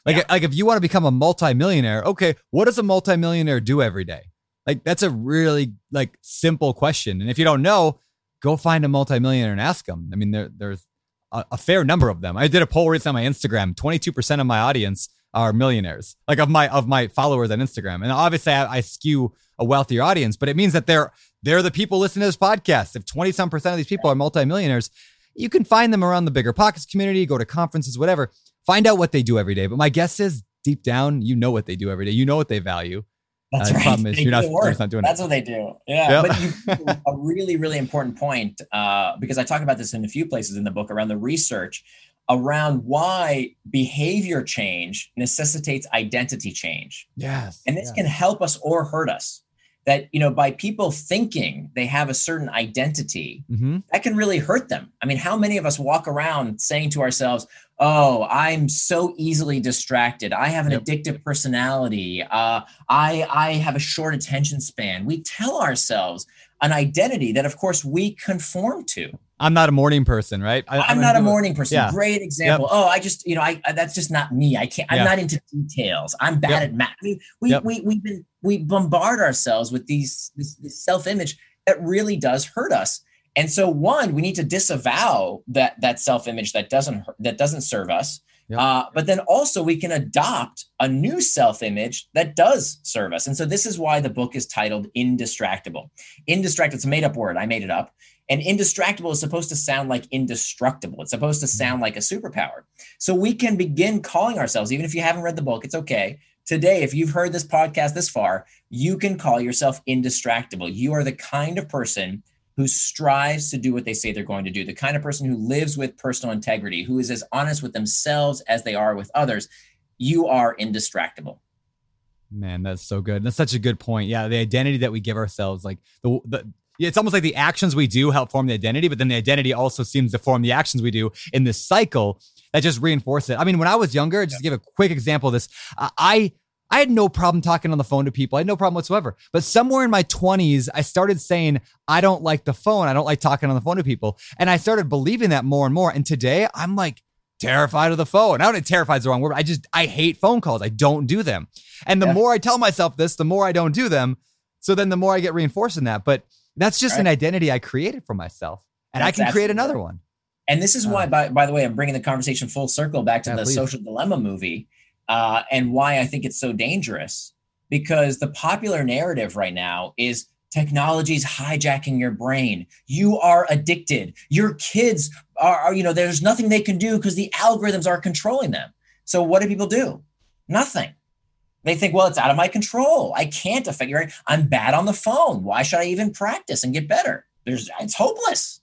Like, Yeah. like if you want to become a multimillionaire, okay, what does a multimillionaire do every day? Like that's a really like simple question. And if you don't know, go find a multimillionaire and ask them. I mean, there, there's a, a fair number of them. I did a poll recently on my Instagram. Twenty two percent of my audience are millionaires, like of my of my followers on Instagram. And obviously, I, I skew a wealthier audience, but it means that they're they're the people listening to this podcast. If twenty some percent of these people are multimillionaires, You can find them around the Bigger Pockets community, go to conferences, whatever. Find out what they do every day. But my guess is deep down, you know what they do every day. You know what they value. That's Uh, the right. They you're not- you're not doing it. That's what they do. Yeah. Yep. But you a really, really important point uh, because I talk about this in a few places in the book around the research around why behavior change necessitates identity change. Yes. And this yes. can help us or hurt us. That, you know, by people thinking they have a certain identity, Mhm. that can really hurt them. I mean, how many of us walk around saying to ourselves, "Oh, I'm so easily distracted. I have an Yep. addictive personality. Uh, I I have a short attention span." We tell ourselves an identity that, of course, we conform to. I'm not a morning person, right? I, I'm gonna not a morning person. Yeah. Great example. Oh, I just, you know, I I- that's just not me. I can't. I'm not into details. I'm bad Yep. at math. I mean, we Yep. we we've been we bombard ourselves with these this, this self image that really does hurt us. And so, one, we need to disavow that that self image that doesn't hurt, that doesn't serve us. Yep. Uh, but then also we can adopt a new self image that does serve us. And so this is why the book is titled Indistractable. Indistractable, it's a made up word. I made it up. And indistractable is supposed to sound like indestructible. It's supposed to sound like a superpower. So we can begin calling ourselves, even if you haven't read the book, it's okay. Today, if you've heard this podcast this far, you can call yourself indistractable. You are the kind of person who strives to do what they say they're going to do, the kind of person who lives with personal integrity, who is as honest with themselves as they are with others. You are indistractable. Man, that's so good. That's such a good point. Yeah, the identity that we give ourselves, like the, the it's almost like the actions we do help form the identity, but then the identity also seems to form the actions we do in this cycle that just reinforce it. I mean, when I was younger, just to give a quick example of this, I- I had no problem talking on the phone to people. I had no problem whatsoever. But somewhere in my 20s, I started saying, I don't like the phone. I don't like talking on the phone to people. And I started believing that more and more. And today I'm like terrified of the phone. I don't know, terrified is the wrong word. but I just, I hate phone calls. I don't do them. And the Yeah. more I tell myself this, the more I don't do them. So then the more I get reinforced in that. But that's just an identity I created for myself. And I can create another right. one. And this is why, Uh, by, by the way, I'm bringing the conversation full circle back to Yeah, the please. social dilemma movie uh, and why I think it's so dangerous. Because the popular narrative right now is technology's hijacking your brain. You are addicted. Your kids are, are you know, there's nothing they can do because the algorithms are controlling them. So what do people do? Nothing. They think, well, it's out of my control. I can't your. I'm bad on the phone. Why should I even practice and get better? There's, it's hopeless.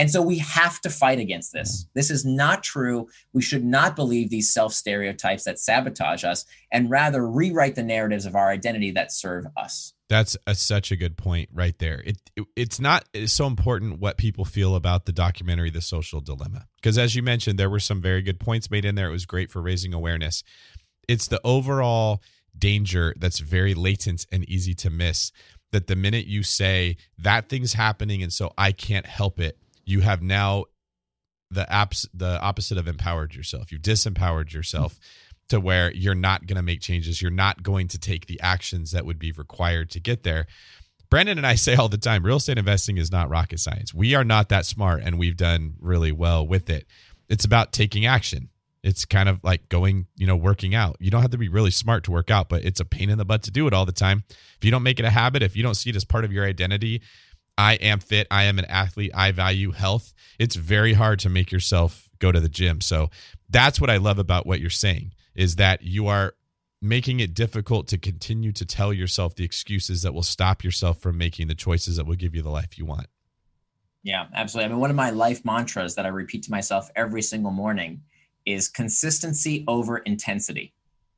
And so we have to fight against this. This is not true. We should not believe these self stereotypes that sabotage us and rather rewrite the narratives of our identity that serve us. That's a, such a good point right there. It, it it's not it's so important what people feel about the documentary The Social Dilemma because as you mentioned there were some very good points made in there. It was great for raising awareness. It's the overall danger that's very latent and easy to miss that the minute you say that thing's happening and so I can't help it, you have now the apps the opposite of empowered yourself. You've disempowered yourself to where you're not going to make changes. You're not going to take the actions that would be required to get there. Brandon and I say all the time real estate investing is not rocket science. We are not that smart and we've done really well with it. It's about taking action. It's kind of like going, you know, working out. You don't have to be really smart to work out, but it's a pain in the butt to do it all the time. If you don't make it a habit, if you don't see it as part of your identity, I am fit, I am an athlete, I value health, it's very hard to make yourself go to the gym. So that's what I love about what you're saying is that you are making it difficult to continue to tell yourself the excuses that will stop yourself from making the choices that will give you the life you want. Yeah, absolutely. I mean, one of my life mantras that I repeat to myself every single morning is consistency over intensity.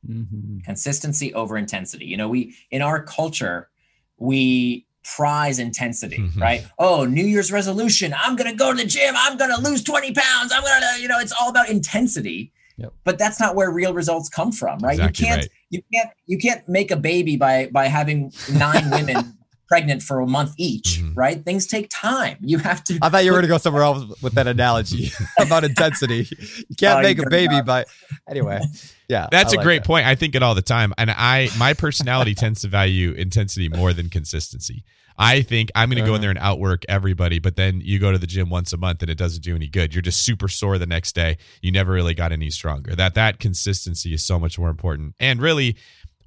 Mhm. Consistency over intensity. You know, we in our culture, we prize intensity, Mhm. right? Oh, New Year's resolution. I'm going to go to the gym. I'm going to lose 20 pounds. I'm going to, you know, it's all about intensity. Yep. But that's not where real results come from, right? Exactly you can't right. you can't you can't make a baby by by having nine women pregnant for a month each, Mhm. right? Things take time. You have to I thought you were going to go somewhere else with that analogy about intensity. You can't Oh, make a baby not. by. Anyway, yeah. That's a a great point. I think it all the time. And I my personality tends to value intensity more than consistency. I think I'm going to go in there and outwork everybody, but then you go to the gym once a month and it doesn't do any good. You're just super sore the next day. You never really got any stronger. That that consistency is so much more important. And really,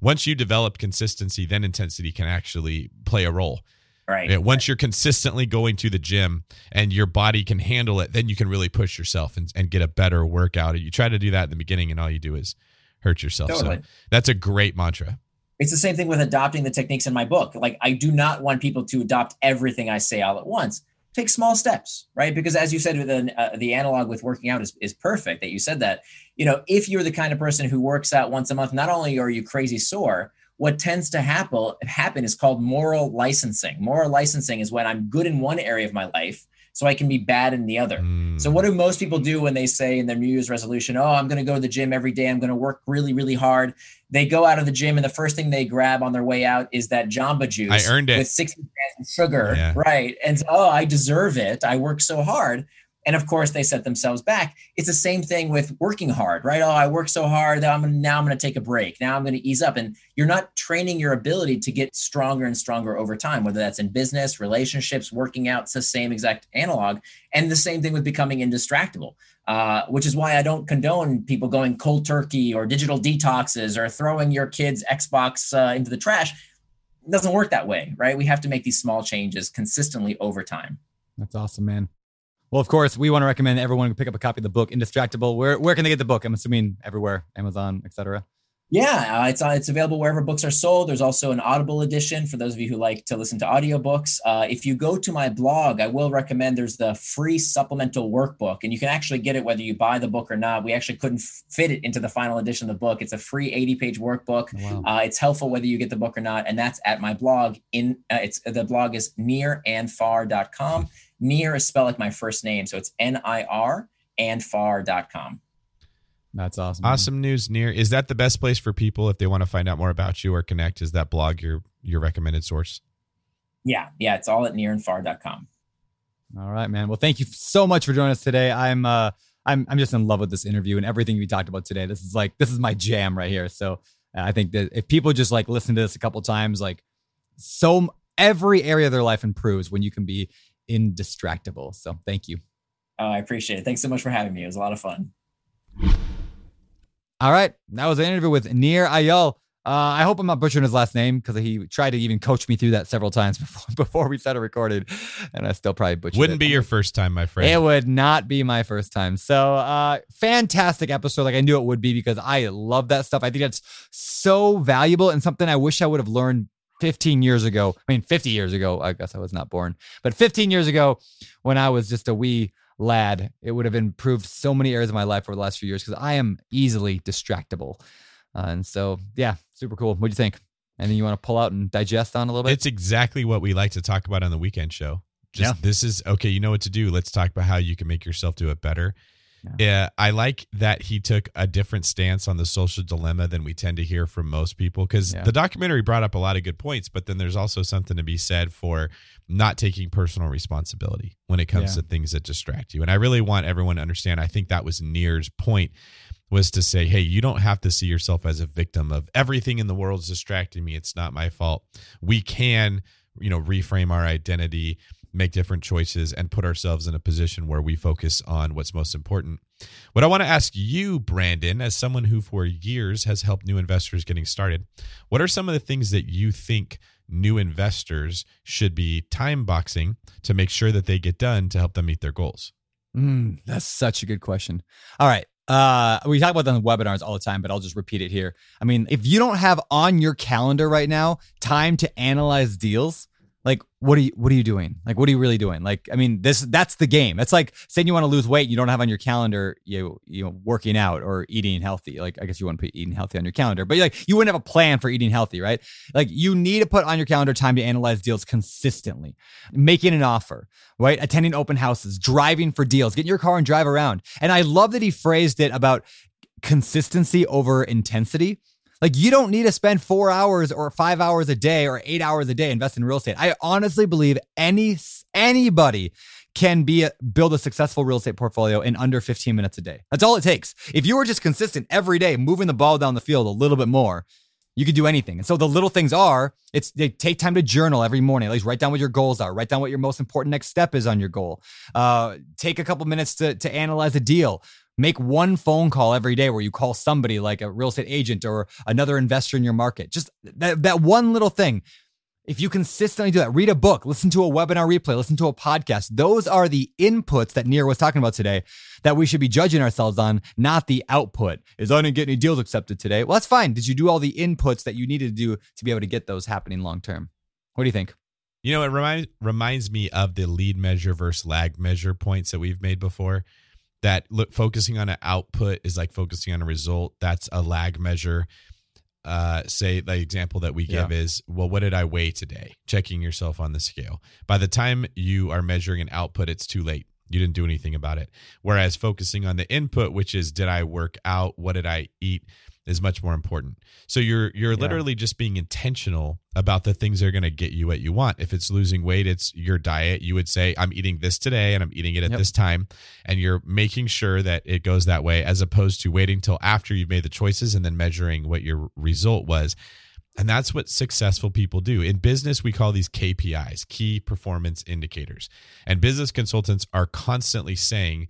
once you develop consistency, then intensity can actually play a role. Right. Once you're consistently going to the gym and your body can handle it, then you can really push yourself and, and get a better workout. You try to do that in the beginning, and all you do is hurt yourself. Totally. So that's a great mantra. It's the same thing with adopting the techniques in my book. Like, I do not want people to adopt everything I say all at once. Take small steps, right? Because as you said, the, uh, the analog with working out is, is perfect that you said that. You know, if you're the kind of person who works out once a month, not only are you crazy sore, what tends to happen happen is called moral licensing. Moral licensing is when I'm good in one area of my life, so I can be bad in the other. Mm. So what do most people do when they say in their New Year's resolution, "Oh, I'm going to go to the gym every day. I'm going to work really, really hard." They go out of the gym, and the first thing they grab on their way out is that Jamba Juice. I earned it. with 60 grams of sugar, Yeah. right? And so, oh, I deserve it. I work so hard. And of course, they set themselves back. It's the same thing with working hard, right? Oh, I work so hard. that I'm gonna, now I'm going to take a break. Now I'm going to ease up. And you're not training your ability to get stronger and stronger over time, whether that's in business, relationships, working out. It's the same exact analog. And the same thing with becoming indistractable, uh, which is why I don't condone people going cold turkey or digital detoxes or throwing your kids' Xbox uh, into the trash. It doesn't work that way, right? We have to make these small changes consistently over time. That's awesome, man. Well, of course, we want to recommend everyone pick up a copy of the book, Indistractable. Where where can they get the book? I'm assuming everywhere, Amazon, etc. Yeah, uh, it's uh, it's available wherever books are sold. There's also an Audible edition for those of you who like to listen to audiobooks. Uh, if you go to my blog, I will recommend there's the free supplemental workbook, and you can actually get it whether you buy the book or not. We actually couldn't fit it into the final edition of the book. It's a free 80 page workbook. Wow. Uh, it's helpful whether you get the book or not, and that's at my blog. In uh, it's the blog is nirandfar.com. Nir is spelled like my first name, so it's N I R and far.com. That's awesome. man. Awesome news, Nir. Is that the best place for people if they want to find out more about you or connect? Is that blog your your recommended source? Yeah, yeah, it's all at nirandfar.com. All right, man. Well, thank you so much for joining us today. I'm uh I'm I'm just in love with this interview and everything we talked about today. This is like this is my jam right here. So uh, I think that if people just like listen to this a couple times, like so every area of their life improves when you can be indistractable. So thank you. Oh, I appreciate it. Thanks so much for having me. It was a lot of fun. All right, that was an interview with Nir Eyal. Uh, I hope I'm not butchering his last name because he tried to even coach me through that several times before before we started recording, and I still probably butchered. Wouldn't it. be your first time, my friend. It would not be my first time. So, uh, fantastic episode. Like I knew it would be because I love that stuff. I think that's so valuable and something I wish I would have learned 15 years ago. I mean, 50 years ago. I guess I was not born, but 15 years ago when I was just a wee lad, it would have improved so many areas of my life over the last few years because I am easily distractible. Uh, and so, yeah, super cool. What do you think? Anything you want to pull out and digest on a little bit? It's exactly what we like to talk about on the weekend show. Just Yeah. this is okay. You know what to do. Let's talk about how you can make yourself do it better. Yeah, I like that he took a different stance on the social dilemma than we tend to hear from most people because Yeah. the documentary brought up a lot of good points, but then there's also something to be said for not taking personal responsibility when it comes Yeah. to things that distract you. And I really want everyone to understand. I think that was Nir's point was to say, hey, you don't have to see yourself as a victim of everything in the world is distracting me. It's not my fault. We can, you know, reframe our identity, make different choices, and put ourselves in a position where we focus on what's most important. What I want to ask you, Brandon, as someone who for years has helped new investors getting started, what are some of the things that you think new investors should be time boxing to make sure that they get done to help them meet their goals? Mm, that's such a good question. All right. Uh, we talk about them on webinars all the time, but I'll just repeat it here. I mean, if you don't have on your calendar right now time to analyze deals, like what are you what are you doing? Like what are you really doing? Like I mean, this that's the game. It's like saying you want to lose weight, you don't have on your calendar you you know working out or eating healthy. Like I guess you want to put eating healthy on your calendar, but like you wouldn't have a plan for eating healthy, right? Like you need to put on your calendar time to analyze deals consistently, making an offer, right? Attending open houses, driving for deals, get in your car and drive around. And I love that he phrased it about consistency over intensity. Like you don't need to spend four hours or five hours a day or eight hours a day investing in real estate. I honestly believe any anybody can be a, build a successful real estate portfolio in under 15 minutes a day. That's all it takes. If you were just consistent every day, moving the ball down the field a little bit more, you could do anything. And so the little things are, it's they take time to journal every morning. At least write down what your goals are. Write down what your most important next step is on your goal. Uh, take a couple minutes to to analyze a deal. Make one phone call every day where you call somebody like a real estate agent or another investor in your market. Just that, that one little thing. if you consistently do that, read a book, listen to a webinar replay, listen to a podcast. Those are the inputs that Nir was talking about today that we should be judging ourselves on, not the output. Is I didn't get any deals accepted today. Well, that's fine. Did you do all the inputs that you needed to do to be able to get those happening long term? What do you think? You know, it reminds reminds me of the lead measure versus lag measure points that we've made before. That look, focusing on an output is like focusing on a result. That's a lag measure. Uh, say the example that we give Yeah. is, well, what did I weigh today? Checking yourself on the scale. By the time you are measuring an output, it's too late. You didn't do anything about it. Whereas focusing on the input, which is, did I work out? What did I eat? Is much more important. So you're you're Yeah. literally just being intentional about the things that are going to get you what you want. If it's losing weight, it's your diet. You would say I'm eating this today and I'm eating it at Yep. this time and you're making sure that it goes that way as opposed to waiting till after you've made the choices and then measuring what your result was. And that's what successful people do. In business, we call these KPIs, key performance indicators. And business consultants are constantly saying,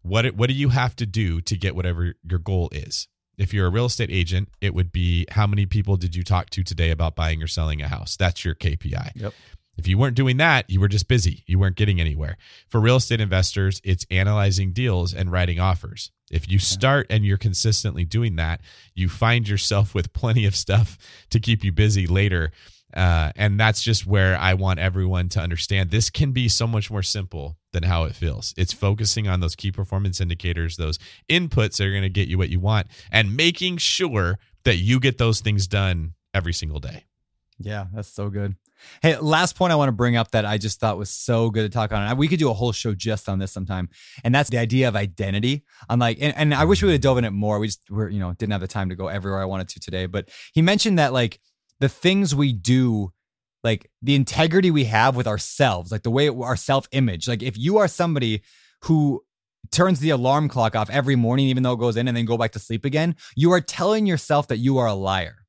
what what do you have to do to get whatever your goal is? If you're a real estate agent, it would be how many people did you talk to today about buying or selling a house? That's your KPI. Yep. If you weren't doing that, you were just busy. You weren't getting anywhere. For real estate investors, it's analyzing deals and writing offers. If you start and you're consistently doing that, you find yourself with plenty of stuff to keep you busy later. Uh, and that's just where I want everyone to understand this can be so much more simple than how it feels. It's focusing on those key performance indicators, those inputs that are going to get you what you want, and making sure that you get those things done every single day. Yeah, that's so good. Hey, last point I want to bring up that I just thought was so good to talk on. We could do a whole show just on this sometime, and that's the idea of identity. I'm like, and, and I wish we would have dove in it more. We just were, you know, didn't have the time to go everywhere I wanted to today. But he mentioned that like the things we do, like the integrity we have with ourselves, like the way our self image. Like if you are somebody who turns the alarm clock off every morning, even though it goes in, and then go back to sleep again, you are telling yourself that you are a liar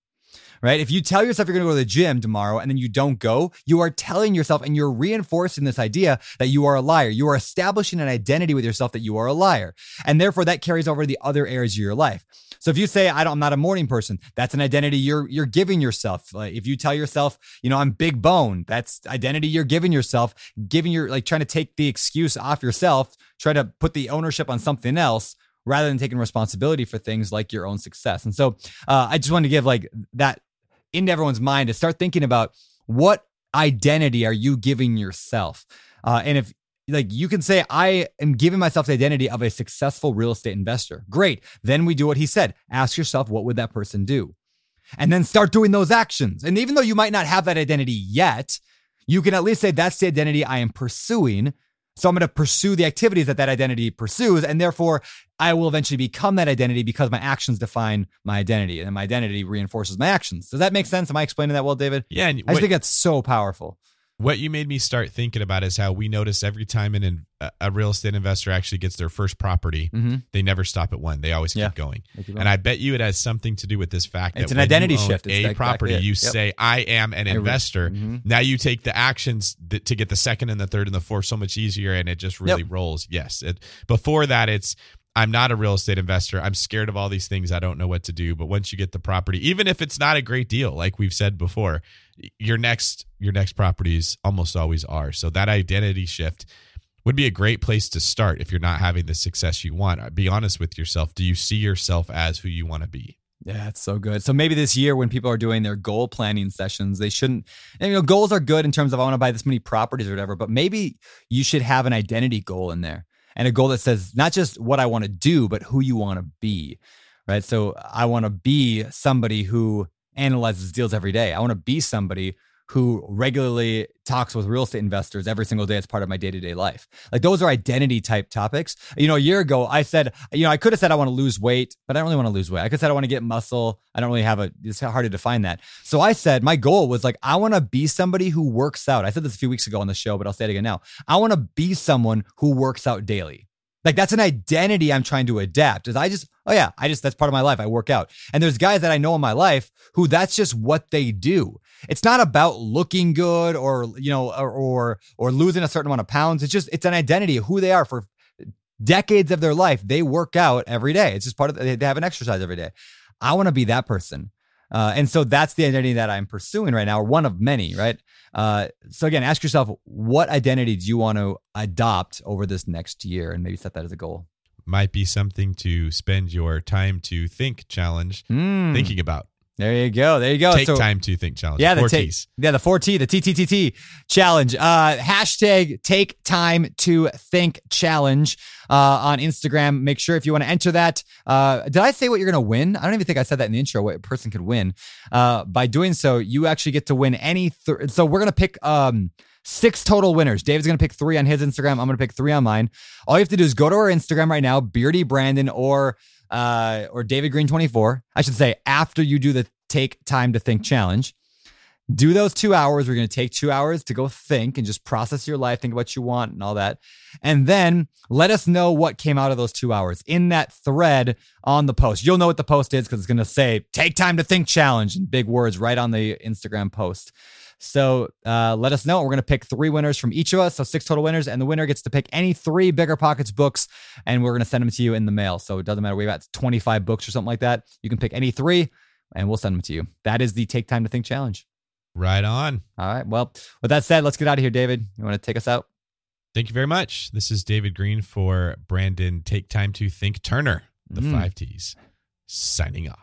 right? If you tell yourself you're going to go to the gym tomorrow and then you don't go, you are telling yourself and you're reinforcing this idea that you are a liar. You are establishing an identity with yourself that you are a liar. And therefore that carries over to the other areas of your life. So if you say I don't, I'm not a morning person, that's an identity you're you're giving yourself. Like if you tell yourself, you know, I'm big bone, that's identity you're giving yourself, giving your like trying to take the excuse off yourself, try to put the ownership on something else rather than taking responsibility for things like your own success. And so uh, I just wanted to give like that into everyone's mind to start thinking about what identity are you giving yourself? Uh, and if like you can say, I am giving myself the identity of a successful real estate investor. Great. Then we do what he said. Ask yourself, what would that person do? And then start doing those actions. And even though you might not have that identity yet, you can at least say, that's the identity I am pursuing. So I'm going to pursue the activities that that identity pursues. And therefore, I will eventually become that identity because my actions define my identity and my identity reinforces my actions. Does that make sense? Am I explaining that well, David? Yeah, and I just think that's so powerful. What you made me start thinking about is how we notice every time an in, a- real estate investor actually gets their first property, Mm-hmm. they never stop at one. They always Yeah. keep going. And I bet you it has something to do with this fact It's that an when identity shift. It's A exactly property, it. you Yep. say, "I am an I re- investor." Mhm. Now you take the actions that, to get the second and the third and the fourth so much easier, and it just really Yep. rolls. Yes. It, before that, it's I'm not a real estate investor. I'm scared of all these things. I don't know what to do. But once you get the property, even if it's not a great deal, like we've said before, your next your next properties almost always are. So that identity shift would be a great place to start if you're not having the success you want. Uh, be honest with yourself. Do you see yourself as who you want to be? Yeah, it's so good. So maybe this year when people are doing their goal planning sessions, they shouldn't and, you know, goals are good in terms of I want to buy this many properties or whatever, but maybe you should have an identity goal in there and a goal that says not just what I want to do, but who you want to be. Right. So I want to be somebody who analyzes deals every day. I want to be somebody who regularly talks with real estate investors every single day as part of my day-to-day life. Like those are identity type topics. You know, a year ago I said, you know, I could have said I want to lose weight, but I don't really want to lose weight. I could have said I want to get muscle. I don't really have a it's hard to define that. So I said my goal was like I want to be somebody who works out. I said this a few weeks ago on the show, but I'll say it again now. I want to be someone who works out daily. Like that's an identity I'm trying to adapt. Is I just, oh yeah, I just that's part of my life. I work out. And there's guys that I know in my life who that's just what they do. It's not about looking good or you know or or, or losing a certain amount of pounds. It's just it's an identity of who they are for decades of their life. They work out every day. It's just part of they they have an exercise every day. I want to be that person. Uh, and so that's the identity that I'm pursuing right now, or one of many, right? Uh, so again, ask yourself, what identity do you want to adopt over this next year, and maybe set that as a goal. Might be something to spend your time to think challenge Mm, thinking about. There you go. There you go. Take So- time to think challenge. Yeah, the Four take, Ts. yeah, the four T, the TTTT challenge. Uh, hashtag take time to think challenge uh, on Instagram. Make sure if you want to enter that. Uh, did I say what you're going to win? I don't even think I said that in the intro. What a person could win. Uh, by doing so, you actually get to win any. Th- so we're going to pick um, six total winners. David's going to pick three on his Instagram. I'm going to pick three on mine. All you have to do is go to our Instagram right now, Beardy Brandon or uh, or David Greene 24. I should say after you do the take time to think challenge. Do those two hours. We're going to take two hours to go think and just process your life, think about what you want and all that. And then let us know what came out of those two hours in that thread on the post. You'll know what the post is because it's going to say take time to think challenge in big words right on the Instagram post. So uh, let us know. We're going to pick three winners from each of us. So six total winners. And the winner gets to pick any three Bigger Pockets books. And we're going to send them to you in the mail. So it doesn't matter. We've got 25 books or something like that. You can pick any three and we'll send them to you. That is the Take Time to Think Challenge. Right on. All right. Well, with that said, let's get out of here, David. You want to take us out? Thank you very much. This is David Greene for Brandon Take Time to Think Turner, the Mm. five T's, signing off.